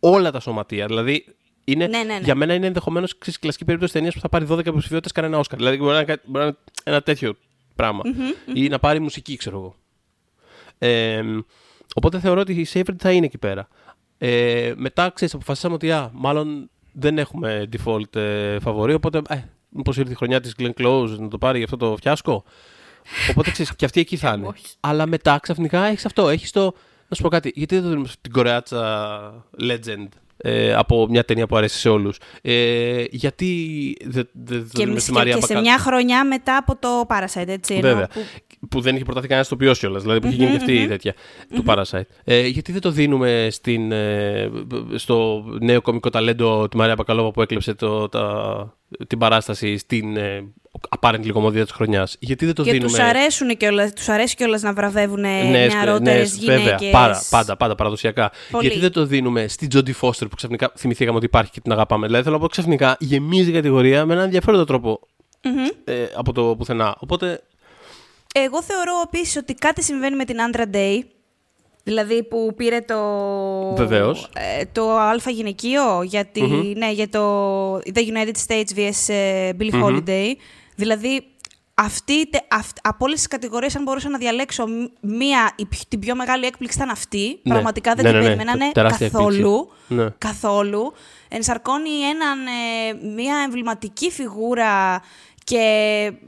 όλα τα σωματεία. Δηλαδή, είναι, Ναι, ναι, ναι. για μένα είναι ενδεχομένως κλασική περίπτωση ταινίας που θα πάρει 12 υποψηφιότητες κανένα Όσκαρ. Δηλαδή, μπορεί να, είναι κάτι- μπορεί να είναι ένα τέτοιο πράγμα. Ή να πάρει μουσική, ξέρω εγώ. Ε, οπότε θεωρώ ότι η Seyfried θα είναι εκεί πέρα. Ε, μετά, ξέρεις, αποφασίσαμε ότι α, μάλλον δεν έχουμε default ε, φαβορή, οπότε ε, μήπως ήρθε η χρονιά της Glenn Close να το πάρει για αυτό το φιάσκο. Οπότε ξέρεις, και αυτή εκεί θα είναι. Αλλά μετά ξαφνικά έχεις αυτό, έχεις το... Να σου πω κάτι, γιατί δεν το δίνουμε την Κορεάτσα Legend ε, από μια ταινία που αρέσει σε όλους. Ε, γιατί δεν δεν το Και, δίνουμε και, στη Μαρία και σε Μπακαλ- μια χρονιά μετά από το Parasite, έτσι. ενώ Βέβαια. που- Που δεν είχε προταθεί κανένας τοπιό κιόλα. Δηλαδή που είχε γίνει και αυτή η τέτοια του Parasite. Ε, γιατί δεν το δίνουμε στην, ε, στο νέο κομικό ταλέντο τη Μαρία Μπακαλόβα που έκλεψε το, τα, την παράσταση στην ε, apparently κομμωδία της χρονιάς; Γιατί δεν το Και δίνουμε. τους, αρέσουν κιόλας, τους αρέσει κιόλας να βραβεύουν νέες- νεαρότερες νέες, γυναίκες. Βέβαια, πάρα, πάντα, πάντα παραδοσιακά. Πολύ. Γιατί δεν το δίνουμε στην Τζόντι Φώστερ που ξαφνικά θυμηθήκαμε ότι υπάρχει και την αγαπάμε. Δηλαδή θέλω να πω ξαφνικά γεμίζει η κατηγορία με έναν ενδιαφέροντα τρόπο, ε, από το πουθενά. Οπότε Εγώ θεωρώ επίσης ότι κάτι συμβαίνει με την Andra Day. Δηλαδή που πήρε το. Βεβαίως. ε, το αλφα γυναικείο για, τη, ναι, για το The United States vs. ε, Billie Holiday. Δηλαδή, αυτή, τε- αυ- από όλες τις κατηγορίες, αν μπορούσα να διαλέξω μ- μία, η πιο- την πιο μεγάλη έκπληξη ήταν αυτή. Ναι. Πραγματικά δεν Ναι, την ναι, ναι. περιμένανε Τεράστια καθόλου. έκπληξη. Ναι. Καθόλου. Ενσαρκώνει έναν, ε, μία εμβληματική φιγούρα και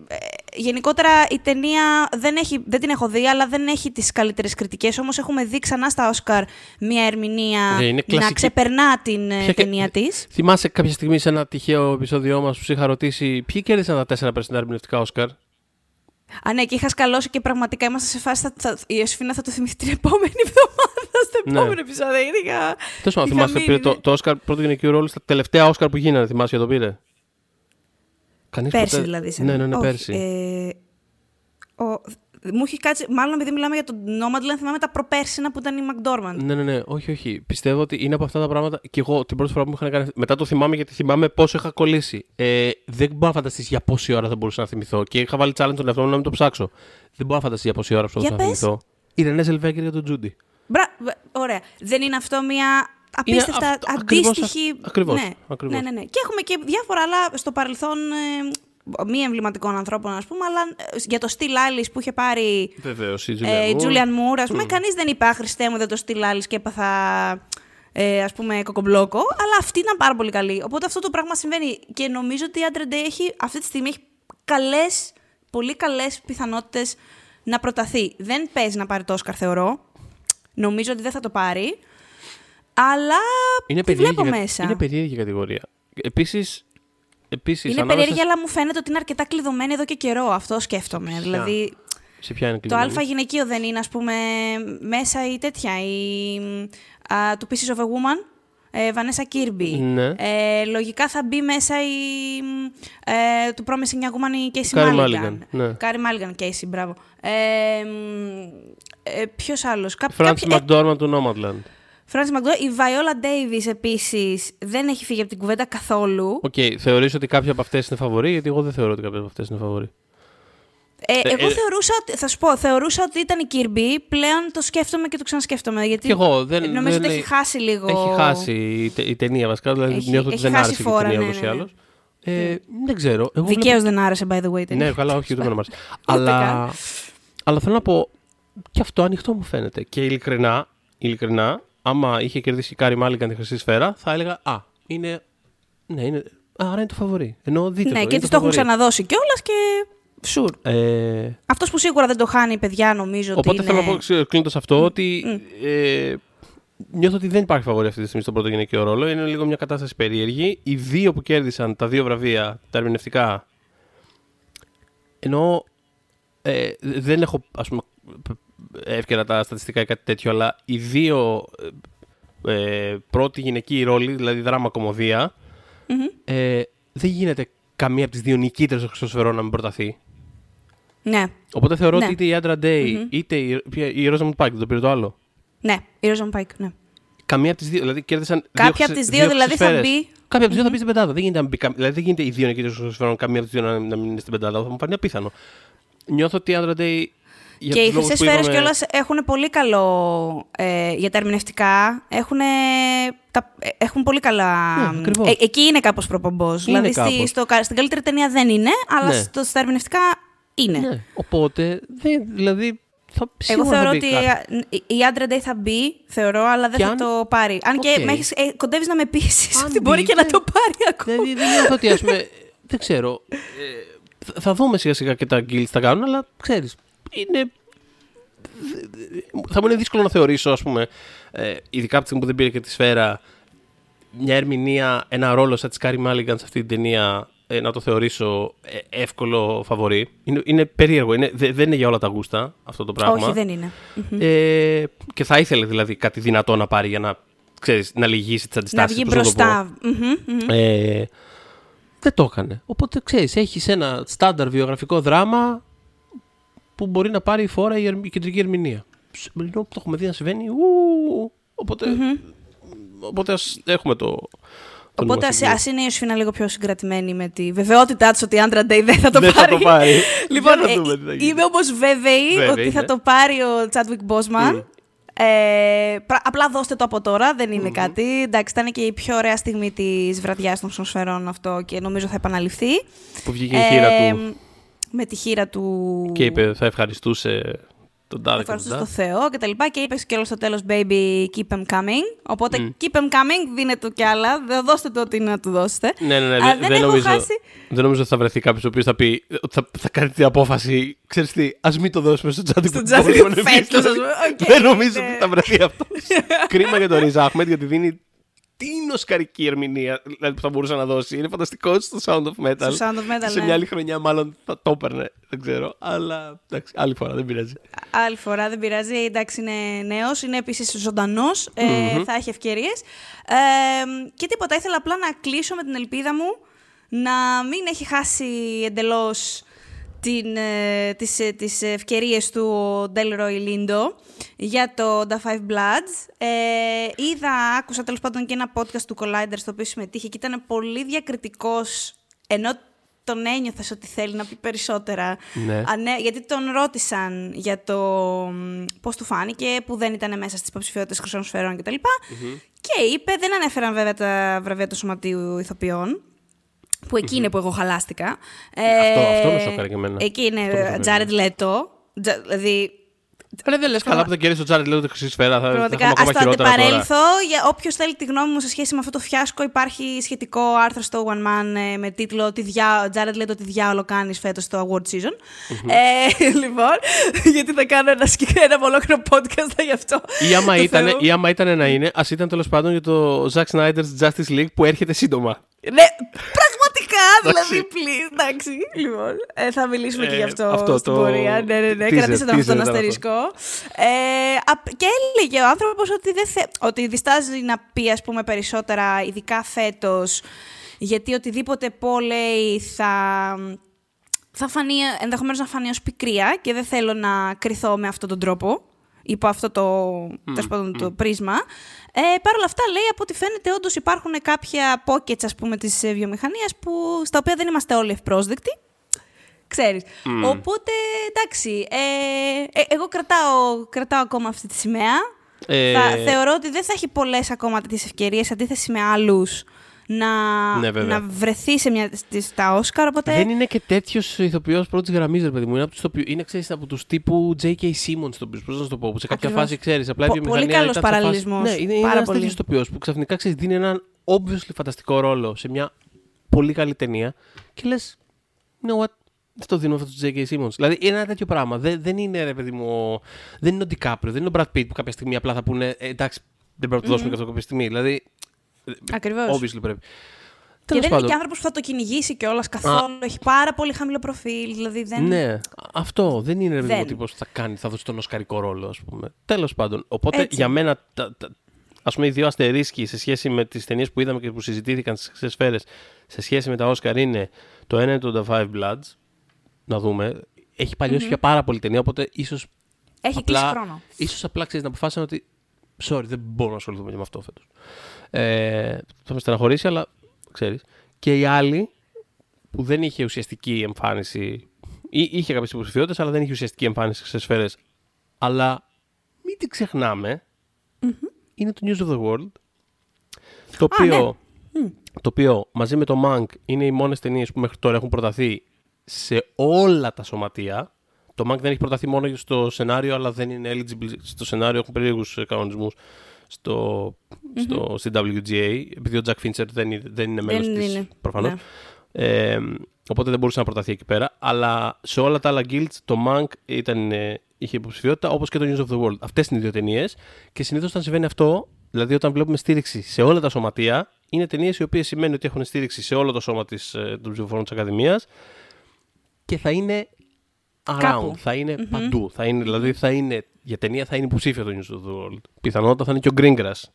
ε, γενικότερα η ταινία δεν, έχει, δεν την έχω δει, αλλά δεν έχει τις καλύτερες κριτικές. Όμως έχουμε δει ξανά στα Όσκαρ μία ερμηνεία Ναι, είναι να κλασική. ξεπερνά την ε, Ποια- ταινία της. Θυμάσαι κάποια στιγμή σε ένα τυχαίο επεισόδιό μας που σου είχα ρωτήσει ποιοι κέρδισαν τα τέσσερα περσινά ερμηνευτικά Όσκαρ; Α, ναι, και είχα σκαλώσει και πραγματικά είμαστε σε φάση. Θα, θα, η Ιωσήφινα θα το θυμηθεί την επόμενη εβδομάδα, στο Ναι. επόμενο επεισόδιο. γιατί Είχα, Τέλος πάντων, είχα θυμάσαι, μείνει, πήρε το, ναι. το Όσκαρ πρώτο γυναικείο ρόλο στα τελευταία Όσκαρ που γίνανε. Θυμάσαι και το πήρε; Κανείς Πέρσι ποτέ- δηλαδή. σε- Ναι, ναι, ναι, Όχι, πέρσι. Ε, ο, μου έχει κάτσει, μάλλον επειδή μιλάμε για τον Nomadland, θυμάμαι τα προπέρσινα που ήταν η McDormand. Ναι, ναι, ναι, όχι, όχι. Πιστεύω ότι είναι από αυτά τα πράγματα. Και εγώ την πρώτη φορά που μου είχαν κάνει. Μετά το θυμάμαι γιατί θυμάμαι πόσο είχα κολλήσει. Ε, δεν μπορώ να φανταστείς για πόση ώρα θα μπορούσα να θυμηθώ. Και είχα βάλει challenge τον εαυτό μου να μην το ψάξω. Δεν μπορώ να φανταστείς για πόση ώρα θα Για μπορούσα να πες. θυμηθώ. Η Ρενέ Ζελβέγκερ για τον Τζούντι. Μπρα, βε- ωραία. Δεν είναι αυτό μια απίστευτα αυτό- ακριβώς αντίστοιχη. αυ- ακριβώς, ναι. ακριβώς. ναι, ναι, ναι. Και έχουμε και διάφορα άλλα στο παρελθόν ε, μη εμβληματικών ανθρώπων, ας πούμε, αλλά ε, για το Στυλ Άλλη που είχε πάρει Βεβαίως, η ε, η Julianne Moore. Τζούλιαν Μουρ, ας πούμε, κανείς δεν είπε, Α, Χριστέ μου, δεν το Στυλ Άλλη και έπαθα. Ε, ας πούμε κοκομπλόκο, αλλά αυτή ήταν πάρα πολύ καλή. Οπότε αυτό το πράγμα συμβαίνει και νομίζω ότι η Άντρε Day έχει, αυτή τη στιγμή έχει καλές, πολύ καλές πιθανότητες να προταθεί. Δεν παίζει να πάρει το Όσκαρ, θεωρώ. Νομίζω ότι δεν θα το πάρει. Αλλά Είναι τη περίεργη, βλέπω κα- μέσα; είναι περίεργη η κατηγορία. Επίσης. Επίσης, Είναι ανάμεσα περίεργη, αλλά μου φαίνεται ότι είναι αρκετά κλειδωμένη εδώ και καιρό. Αυτό σκέφτομαι. Δηλαδή, Σε ποια είναι το κλειδωμένη; αλφα γυναικείο δεν είναι, ας πούμε, μέσα η τέτοια, η, α, του Pieces of a Woman, ε, Vanessa Kirby. Ναι. Ε, λογικά θα μπει μέσα η, ε, του Promising Young Woman η Casey Carey Mulligan. Mulligan, ναι. Κάρι Μάλιγκαν, Casey, μπράβο. Ε, μ, ε, ποιος άλλος; Κά, Frances κάποια- ε, McDormand του Nomadland. Frances McDormand. Η Viola Davis επίσης δεν έχει φύγει από την κουβέντα καθόλου. Οκ, θεωρείς ότι κάποια από αυτές είναι φαβορί, γιατί εγώ δεν θεωρώ ότι κάποια από αυτές είναι φαβορί. Ε, εγώ ε, θεωρούσα, ότι- θα σου πω, θεωρούσα ότι ήταν η Kirby. Πλέον το σκέφτομαι και το ξανασκέφτομαι. Γιατί Κι εγώ δεν. νομίζω δεν ότι έχει έχει- χάσει λίγο. Έχει χάσει η, τε- η ταινία βασικά. Δηλαδή Έχει- νιώθω ότι έχει δεν χάσει άρεσε και φόρα, η ταινία ναι, ούτως ή ναι, ναι. άλλως. Ε, δεν ξέρω. Εγώ Δικαίως δεν άρεσε, by the way. η ταινία. Ναι, καλά, όχι, ούτε εμένα μ' άρεσε. αλλά, αλλά θέλω να πω, και αυτό ανοιχτό μου φαίνεται. Και ειλικρινά, ειλικρινά άμα είχε κερδίσει η Κάρι Μάλιγκαν τη χρυσή σφαίρα, θα έλεγα Α, είναι. Ναι, είναι. Άρα είναι το φαβορί. Ενώ δείτε Ναι, το. και είναι τη το έχουν φαβορί. ξαναδώσει κιόλας και. Sure. Ε, Αυτός που σίγουρα δεν το χάνει, παιδιά, νομίζω ότι. Οπότε είναι... θέλω να πω, κλείνοντας αυτό, ότι ε, νιώθω ότι δεν υπάρχει φαβορή αυτή τη στιγμή στον πρώτο γυναικείο ρόλο. Είναι λίγο μια κατάσταση περίεργη. Οι δύο που κέρδισαν τα δύο βραβεία, τα ερμηνευτικά. Ενώ ε, δεν έχω ας πούμε, εύκαιρα τα στατιστικά ή κάτι τέτοιο, αλλά οι δύο ε, ε πρώτοι γυναικοί ρόλοι, δηλαδή δράμα κομμωδία, ε, δεν γίνεται καμία από τις δύο νικήτρες των Χρυσών να μην προταθεί. Ναι. Οπότε θεωρώ Ναι. ότι είτε η Άντρα Ντέι, είτε η, ποια- η Ρόζα Πάικ, το πήρε το άλλο. Ναι, η Ρόζαμουντ Πάικ, ναι. Καμία από τις δύο. Δηλαδή κέρδισαν. Κάποια δύο από τις χρυσέ- δύο δηλαδή θα χρυσές μπει. σφαίρες. Κάποια από τις δύο θα μπει στην πεντάδα. Δεν γίνεται, να μπει κα- δηλαδή δεν γίνεται οι δύο νικητές των Χρυσών καμία από τις δύο να, να μην είναι στην πεντάδα. Θα μου φανεί απίθανο. Νιώθω ότι η Άντρα Ντέι. Για και οι τους λόγους χρυσέ που σφαίρες είπαμε- κιόλας έχουν πολύ καλό. Ε, για τα ερμηνευτικά έχουν, τα, ε, έχουν πολύ καλά. Ναι, ακριβώς. ε, εκεί είναι κάπως προπομπός. Δηλαδή στη, κάπως. στο, κα- στην καλύτερη ταινία δεν είναι, αλλά Ναι. στο, στα ερμηνευτικά είναι. Ναι. Οπότε. Δεν, δηλαδή. Θα, Εγώ σίγουρα θα θεωρώ μπει ότι κάτι. η- η Άντρα Day θα μπει, θεωρώ, αλλά δεν Και θα αν- το πάρει. Αν και Οκ. με έχεις, ε, κοντεύεις να με πείσεις Αν ότι μπορεί μπει, και να δεν- το πάρει ακόμα. Δηλαδή δεν νιώθω ότι ας πούμε. δεν ξέρω. Ε, θα- θα δούμε σιγά σιγά και τα guilds τι κάνουν, αλλά ξέρεις. Είναι. Θα μου είναι δύσκολο να θεωρήσω, ας πούμε, ε, ειδικά από τη στιγμή που δεν πήρε και τη σφαίρα, μια ερμηνεία, ένα ρόλο σαν της Κάρι Μάλιγκαν σε αυτή την ταινία, ε, να το θεωρήσω ε, εύκολο φαβορί. Είναι, είναι περίεργο. Είναι, δε- δεν είναι για όλα τα γούστα αυτό το πράγμα. Όχι, δεν είναι. Ε, και θα ήθελε δηλαδή κάτι δυνατό να πάρει για να, ξέρεις, να λυγίσει τις Να αντιστάσεις. βγει πώς να το πω. μπροστά. Μμμ, μμμ. Ε, δεν το έκανε. Οπότε ξέρεις, έχεις ένα στάνταρ βιογραφικό δράμα που μπορεί να πάρει η φόρα η, ερ- η κεντρική ερμηνεία. Σ- Ενώ το έχουμε δει να συμβαίνει. ου, οπότε, οπότε ας έχουμε το. το νου Οπότε μας ας, εκεί. ας είναι η Ιωσήφινα λίγο πιο συγκρατημένη με τη βεβαιότητά της ότι η Άντρα Day δεν θα το Δεν θα πάρει. το πάρει. λοιπόν, Για να ε, δούμε τι θα γίνει. είμαι όμως βέβαιη, Βέβαιη, ότι θα ναι. το πάρει ο Τσάντουικ Μπόσμαν. Ε, πρα- απλά δώστε το από τώρα, δεν είναι κάτι. Εντάξει, ήταν και η πιο ωραία στιγμή της βραδιάς των Σωσφαιρών αυτό και νομίζω θα επαναληφθεί. Που βγήκε η χείρα Ε, του Με τη χείρα του. και είπε θα ευχαριστούσε τον τάδε και τον Ευχαριστώ τάδε. στο Θεό και τα λοιπά. Και είπες και όλο στο τέλος, baby, keep them coming. Οπότε, keep them coming, δίνετε του κι άλλα. Δεν δώστε το ότι είναι να του δώσετε. Ναι, ναι, ναι. Α, δεν, δεν δεν έχω νομίζω, χάσει. δεν νομίζω ότι θα βρεθεί κάποιος ο οποίος θα πει ότι θα, θα κάνει την απόφαση. Ξέρεις τι, ας μην το δώσουμε στο τσάντι Στο που τσάντι μπορούμε να φέτος, εμείς». ας πούμε. Οκ, Δεν νομίζω ναι. ότι θα βρεθεί αυτός. Κρίμα για τον Ριζ Αχμέτ γιατί δίνει την οσκαρική ερμηνεία δηλαδή, που θα μπορούσε να δώσει; Είναι φανταστικό στο Sound of Metal. Στο Sound of Metal, Σε ναι. μια άλλη χρονιά μάλλον θα το έπαιρνε. Δεν ξέρω. Αλλά εντάξει, άλλη φορά δεν πειράζει. Άλλη φορά δεν πειράζει. Εντάξει, είναι νέος. Είναι επίσης ζωντανός. Ε, θα έχει ευκαιρίες. Ε, και τίποτα. Ήθελα απλά να κλείσω με την ελπίδα μου να μην έχει χάσει εντελώς την, ε, τις, ε, τις ευκαιρίες του ο Delroy Lindo για το The Five Bloods. Ε, είδα, άκουσα τέλος πάντων και ένα podcast του Collider στο οποίο συμμετείχε και ήταν πολύ διακριτικός ενώ τον ένιωθες ότι θέλει να πει περισσότερα. Ναι. Α, ναι, γιατί τον ρώτησαν για το μ, πώς του φάνηκε που δεν ήταν μέσα στις υποψηφιότητες χρυσών σφαιρών κτλ. Και είπε, δεν ανέφεραν βέβαια τα βραβεία του Σωματείου Ηθοποιών, που εκει είναι που εγώ χαλάστηκα. Αυτό- Ε, αυτό με σοκάρει και εμένα. Εκεί είναι Αυτό με σοκάρει. Τζάρετ Λέτο. Τζα- Δηλαδή, Ρε δεν λες καλά που θα κερδίσει ο Τζάρετ λέω ότι χρυσή σφαίρα. Θα, θα πραγματικά, έχουμε ας ακόμα το χειρότερα τώρα. αντεπαρέλθω. Για όποιος θέλει τη γνώμη μου σε σχέση με αυτό το φιάσκο, υπάρχει σχετικό άρθρο στο One Man ε, με τίτλο «Τι διά... Τζάρετ λέει το τι διάολο κάνεις φέτος στο award season». Ε, λοιπόν, γιατί θα κάνω ένα, συγκεκ- ένα ολόκληρο podcast γι' αυτό. Ή άμα, Το ήταν, Θεό. ή άμα ήταν να είναι, ας ήταν τέλος πάντων για το Zack Snyder's Justice League που έρχεται σύντομα. Ναι, πραγματικά, δηλαδή, please, εντάξει. Λοιπόν, ε, θα μιλήσουμε και Ε, γι' αυτό, αυτό στην το- πορεία. Ναι, ναι, ναι, teaser, κρατήστε το με teaser αυτόν τον ήταν αστερίσκο. Ε, απ- και έλεγε ο άνθρωπος ότι, δεν θε, ότι διστάζει να πει, ας πούμε, περισσότερα, ειδικά φέτος, γιατί οτιδήποτε πω λέει θα θα φανεί, ενδεχομένως να φανεί ως πικρία και δεν θέλω να κρυθώ με αυτόν τον τρόπο, υπό αυτό το, τέλος πάντων, το πρίσμα. Ε, Παρ' όλα αυτά, λέει, από ό,τι φαίνεται, όντως υπάρχουν κάποια pockets, ας πούμε, της ε, βιομηχανίας που, στα οποία δεν είμαστε όλοι ευπρόσδεκτοι. Ξέρεις. Οπότε, εντάξει, ε, ε, εγώ κρατάω, κρατάω ακόμα αυτή τη σημαία. Ε, Θα, θεωρώ ότι δεν θα έχει πολλές ακόμα τέτοιες ευκαιρίες, αντίθεση με άλλους, να, Ναι, βέβαια. να βρεθεί σε μια, στη- στα Όσκαρ, οπότε... Δεν είναι και τέτοιος ηθοποιός πρώτης γραμμής, ρε παιδί μου. Είναι από τους ηθοποιού- είναι ξέρεις, από τους τύπου J.K. Simmons, το πώς να σου το πω. Που σε κάποια Ακριβώς. φάση ξέρεις. Απλά η Πο- βιομηχανία. πολύ καλός ήταν σε φάση- παραλληλισμός. Ναι, είναι, είναι Πάρα ένας πολύ. τέτοιος ηθοποιός που ξαφνικά ξέρεις, δίνει έναν obviously φανταστικό ρόλο σε μια πολύ καλή ταινία και λες. You know what, δεν το δίνω αυτό του J.K. Simmons. Δηλαδή είναι ένα τέτοιο πράγμα. Δεν, δεν είναι ρε παιδί μου. ο- Δεν είναι ο DiCaprio, δεν είναι ο Brad Pitt που κάποια στιγμή απλά θα πούνε «Ε, εντάξει, δεν πρέπει να του δώσουμε και αυτό κάποια στιγμή. Δηλαδή. Ακριβώς. Obviously πρέπει. Και Τέλος δεν είναι πάντων. και άνθρωπος που θα το κυνηγήσει κιόλας καθόλου. Έχει πάρα πολύ χαμηλό προφίλ. Δηλαδή δεν. Ναι, αυτό δεν είναι ρε παιδί μου, ο Δεν. τύπος που θα κάνει, θα δώσει τον οσκαρικό ρόλο, ας πούμε. Τέλος πάντων. Οπότε Έτσι. για μένα, τα, τα, ας πούμε, οι δύο αστερίσκοι σε σχέση με τις ταινίες που είδαμε και που συζητήθηκαν στις χρυσέ σφαίρες, σε σχέση με τα Όσκαρ είναι το ένα είναι το The Five Bloods. Να δούμε. Έχει παλιώσει πια πάρα πολύ ταινία, οπότε ίσως. Έχει κλείσει χρόνο. Ίσως απλά ξέρεις να αποφάσισαν ότι. Sorry, δεν μπορούμε να ασχοληθούμε και με αυτό φέτος. Ε, θα με στεναχωρήσει, αλλά ξέρεις. Και η άλλη που δεν είχε ουσιαστική εμφάνιση. Ή είχε κάποιες υποψηφιότητες, αλλά δεν είχε ουσιαστική εμφάνιση σε σφαίρες. Αλλά μην την ξεχνάμε. Είναι το News of the World. Το Α, ναι. οποίο, το οποίο μαζί με το Mank είναι οι μόνες ταινίες που μέχρι τώρα έχουν προταθεί σε όλα τα σωματεία. Το Mank δεν έχει προταθεί μόνο στο σενάριο, αλλά δεν είναι eligible στο σενάριο. Έχουν περίεργους κανονισμούς στο, στο, στην WGA, επειδή ο Jack Fincher δεν είναι, δεν είναι μέλος Δεν της, είναι. προφανώς. Ναι. Ε, οπότε δεν μπορούσε να προταθεί εκεί πέρα. Αλλά σε όλα τα άλλα guilds το Mank ήταν, ε, είχε υποψηφιότητα, όπως και το News of the World. Αυτές είναι οι δύο ταινίες. Και συνήθως όταν συμβαίνει αυτό, δηλαδή όταν βλέπουμε στήριξη σε όλα τα σωματεία, είναι ταινίες οι οποίες σημαίνει ότι έχουν στήριξη σε όλο το σώμα της, ε, των ψηφοφόρων της Ακαδημίας και θα είναι around, Κάπου. θα ειναι παντού. Θα είναι, δηλαδή θα είναι, για ταινία θα είναι υποψήφιο το News of the World. Πιθανότατα θα είναι και ο Greengrass.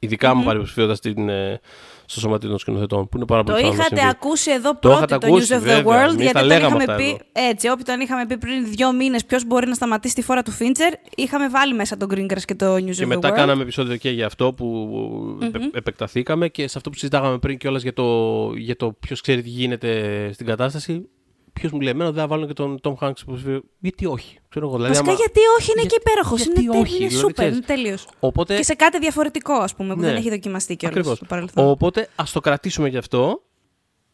Ειδικά μου πάρει υποψηφιότητα στην, ε, στο σωματείο των σκηνοθετών, που είναι πάρα Το πολύ πιθανό να είχατε συμβεί. ακούσει εδώ Το πρώτοι είχατε το ακούσει, News of the βέβαια. World, Εμείς τα γιατί τον λέγαμε είχαμε αυτά πει εδώ. έτσι, όποιον τον είχαμε πει πριν δύο μήνες ποιος μπορεί να σταματήσει τη φορά του Φίντσερ, είχαμε βάλει μέσα τον Greengrass και το News Και of μετά the World. κάναμε επεισόδιο και για αυτό που επε- επεκταθήκαμε και σε αυτό που συζητάγαμε πριν κιόλας για το, για το ποιος ξέρει τι γίνεται στην κατάσταση. Ποιος μου λέει, Εμένα δεν θα βάλω και τον Tom Hanks υποψήφιο. Γιατί όχι. Ξέρω εγώ, δηλαδή, Βασικά άμα- γιατί όχι, είναι Για- και υπέροχος. γιατί Είναι, τε- όχι, είναι δηλαδή, σούπερ, ξέρεις. είναι τέλειος. Οπότε, Και σε κάτι διαφορετικό, ας πούμε, που Ναι. δεν έχει δοκιμαστεί κιόλας Ακριβώς. στο παρελθόν. Οπότε ας το κρατήσουμε γι' αυτό.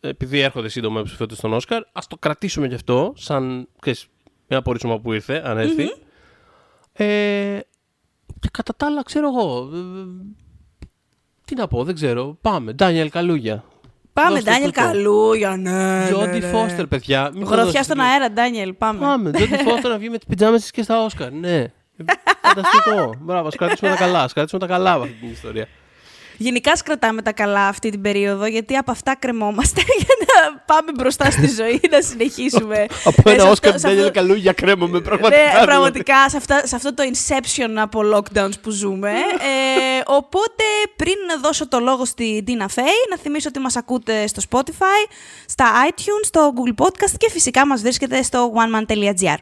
Επειδή έρχονται σύντομα οι ψηφιότητες στον Όσκαρ, ας το κρατήσουμε γι' αυτό, σαν ξέρεις, ένα απορρίσωμα που ήρθε, αν ερθει Ε, και κατά τα άλλα, ξέρω εγώ. ε, τι να πω, δεν ξέρω. Πάμε. Ντάνιελ Καλούγια. Πάμε, δώστε Ντάνιελ τούτο. Καλούγια, ναι. Τζόντι ναι, ναι. Φώστερ, παιδιά. Μην το Γροθιά δώσετε στον λίγο. αέρα, Ντάνιελ, πάμε. Πάμε. Τζόντι Φώστερ να βγει με τις πιτζάμες της και στα Όσκαρ. Ναι. Φανταστικό. Μπράβο, ας κρατήσουμε τα καλά. Ας κρατήσουμε τα καλά από αυτή την ιστορία. Γενικά ας κρατάμε τα καλά αυτή την περίοδο, γιατί από αυτά κρεμόμαστε για να πάμε μπροστά στη ζωή, να συνεχίσουμε. Από Ε, ένα σε Όσκαρ αυτό- σε Ντάνιελ αυτό- Καλούγια κρέμομαι πραγματικά. Ναι, δηλαδή. πραγματικά σε, αυτά, σε αυτό το inception από lockdowns που ζούμε. ε, οπότε πριν να δώσω το λόγο στη Dina Fey, να θυμίσω ότι μας ακούτε στο Spotify, στα iTunes, στο Google Podcast και φυσικά μας βρίσκεται στο oneman.gr.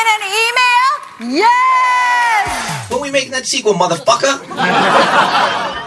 Could this whole night have been an email? Yes! When we making that sequel, motherfucker?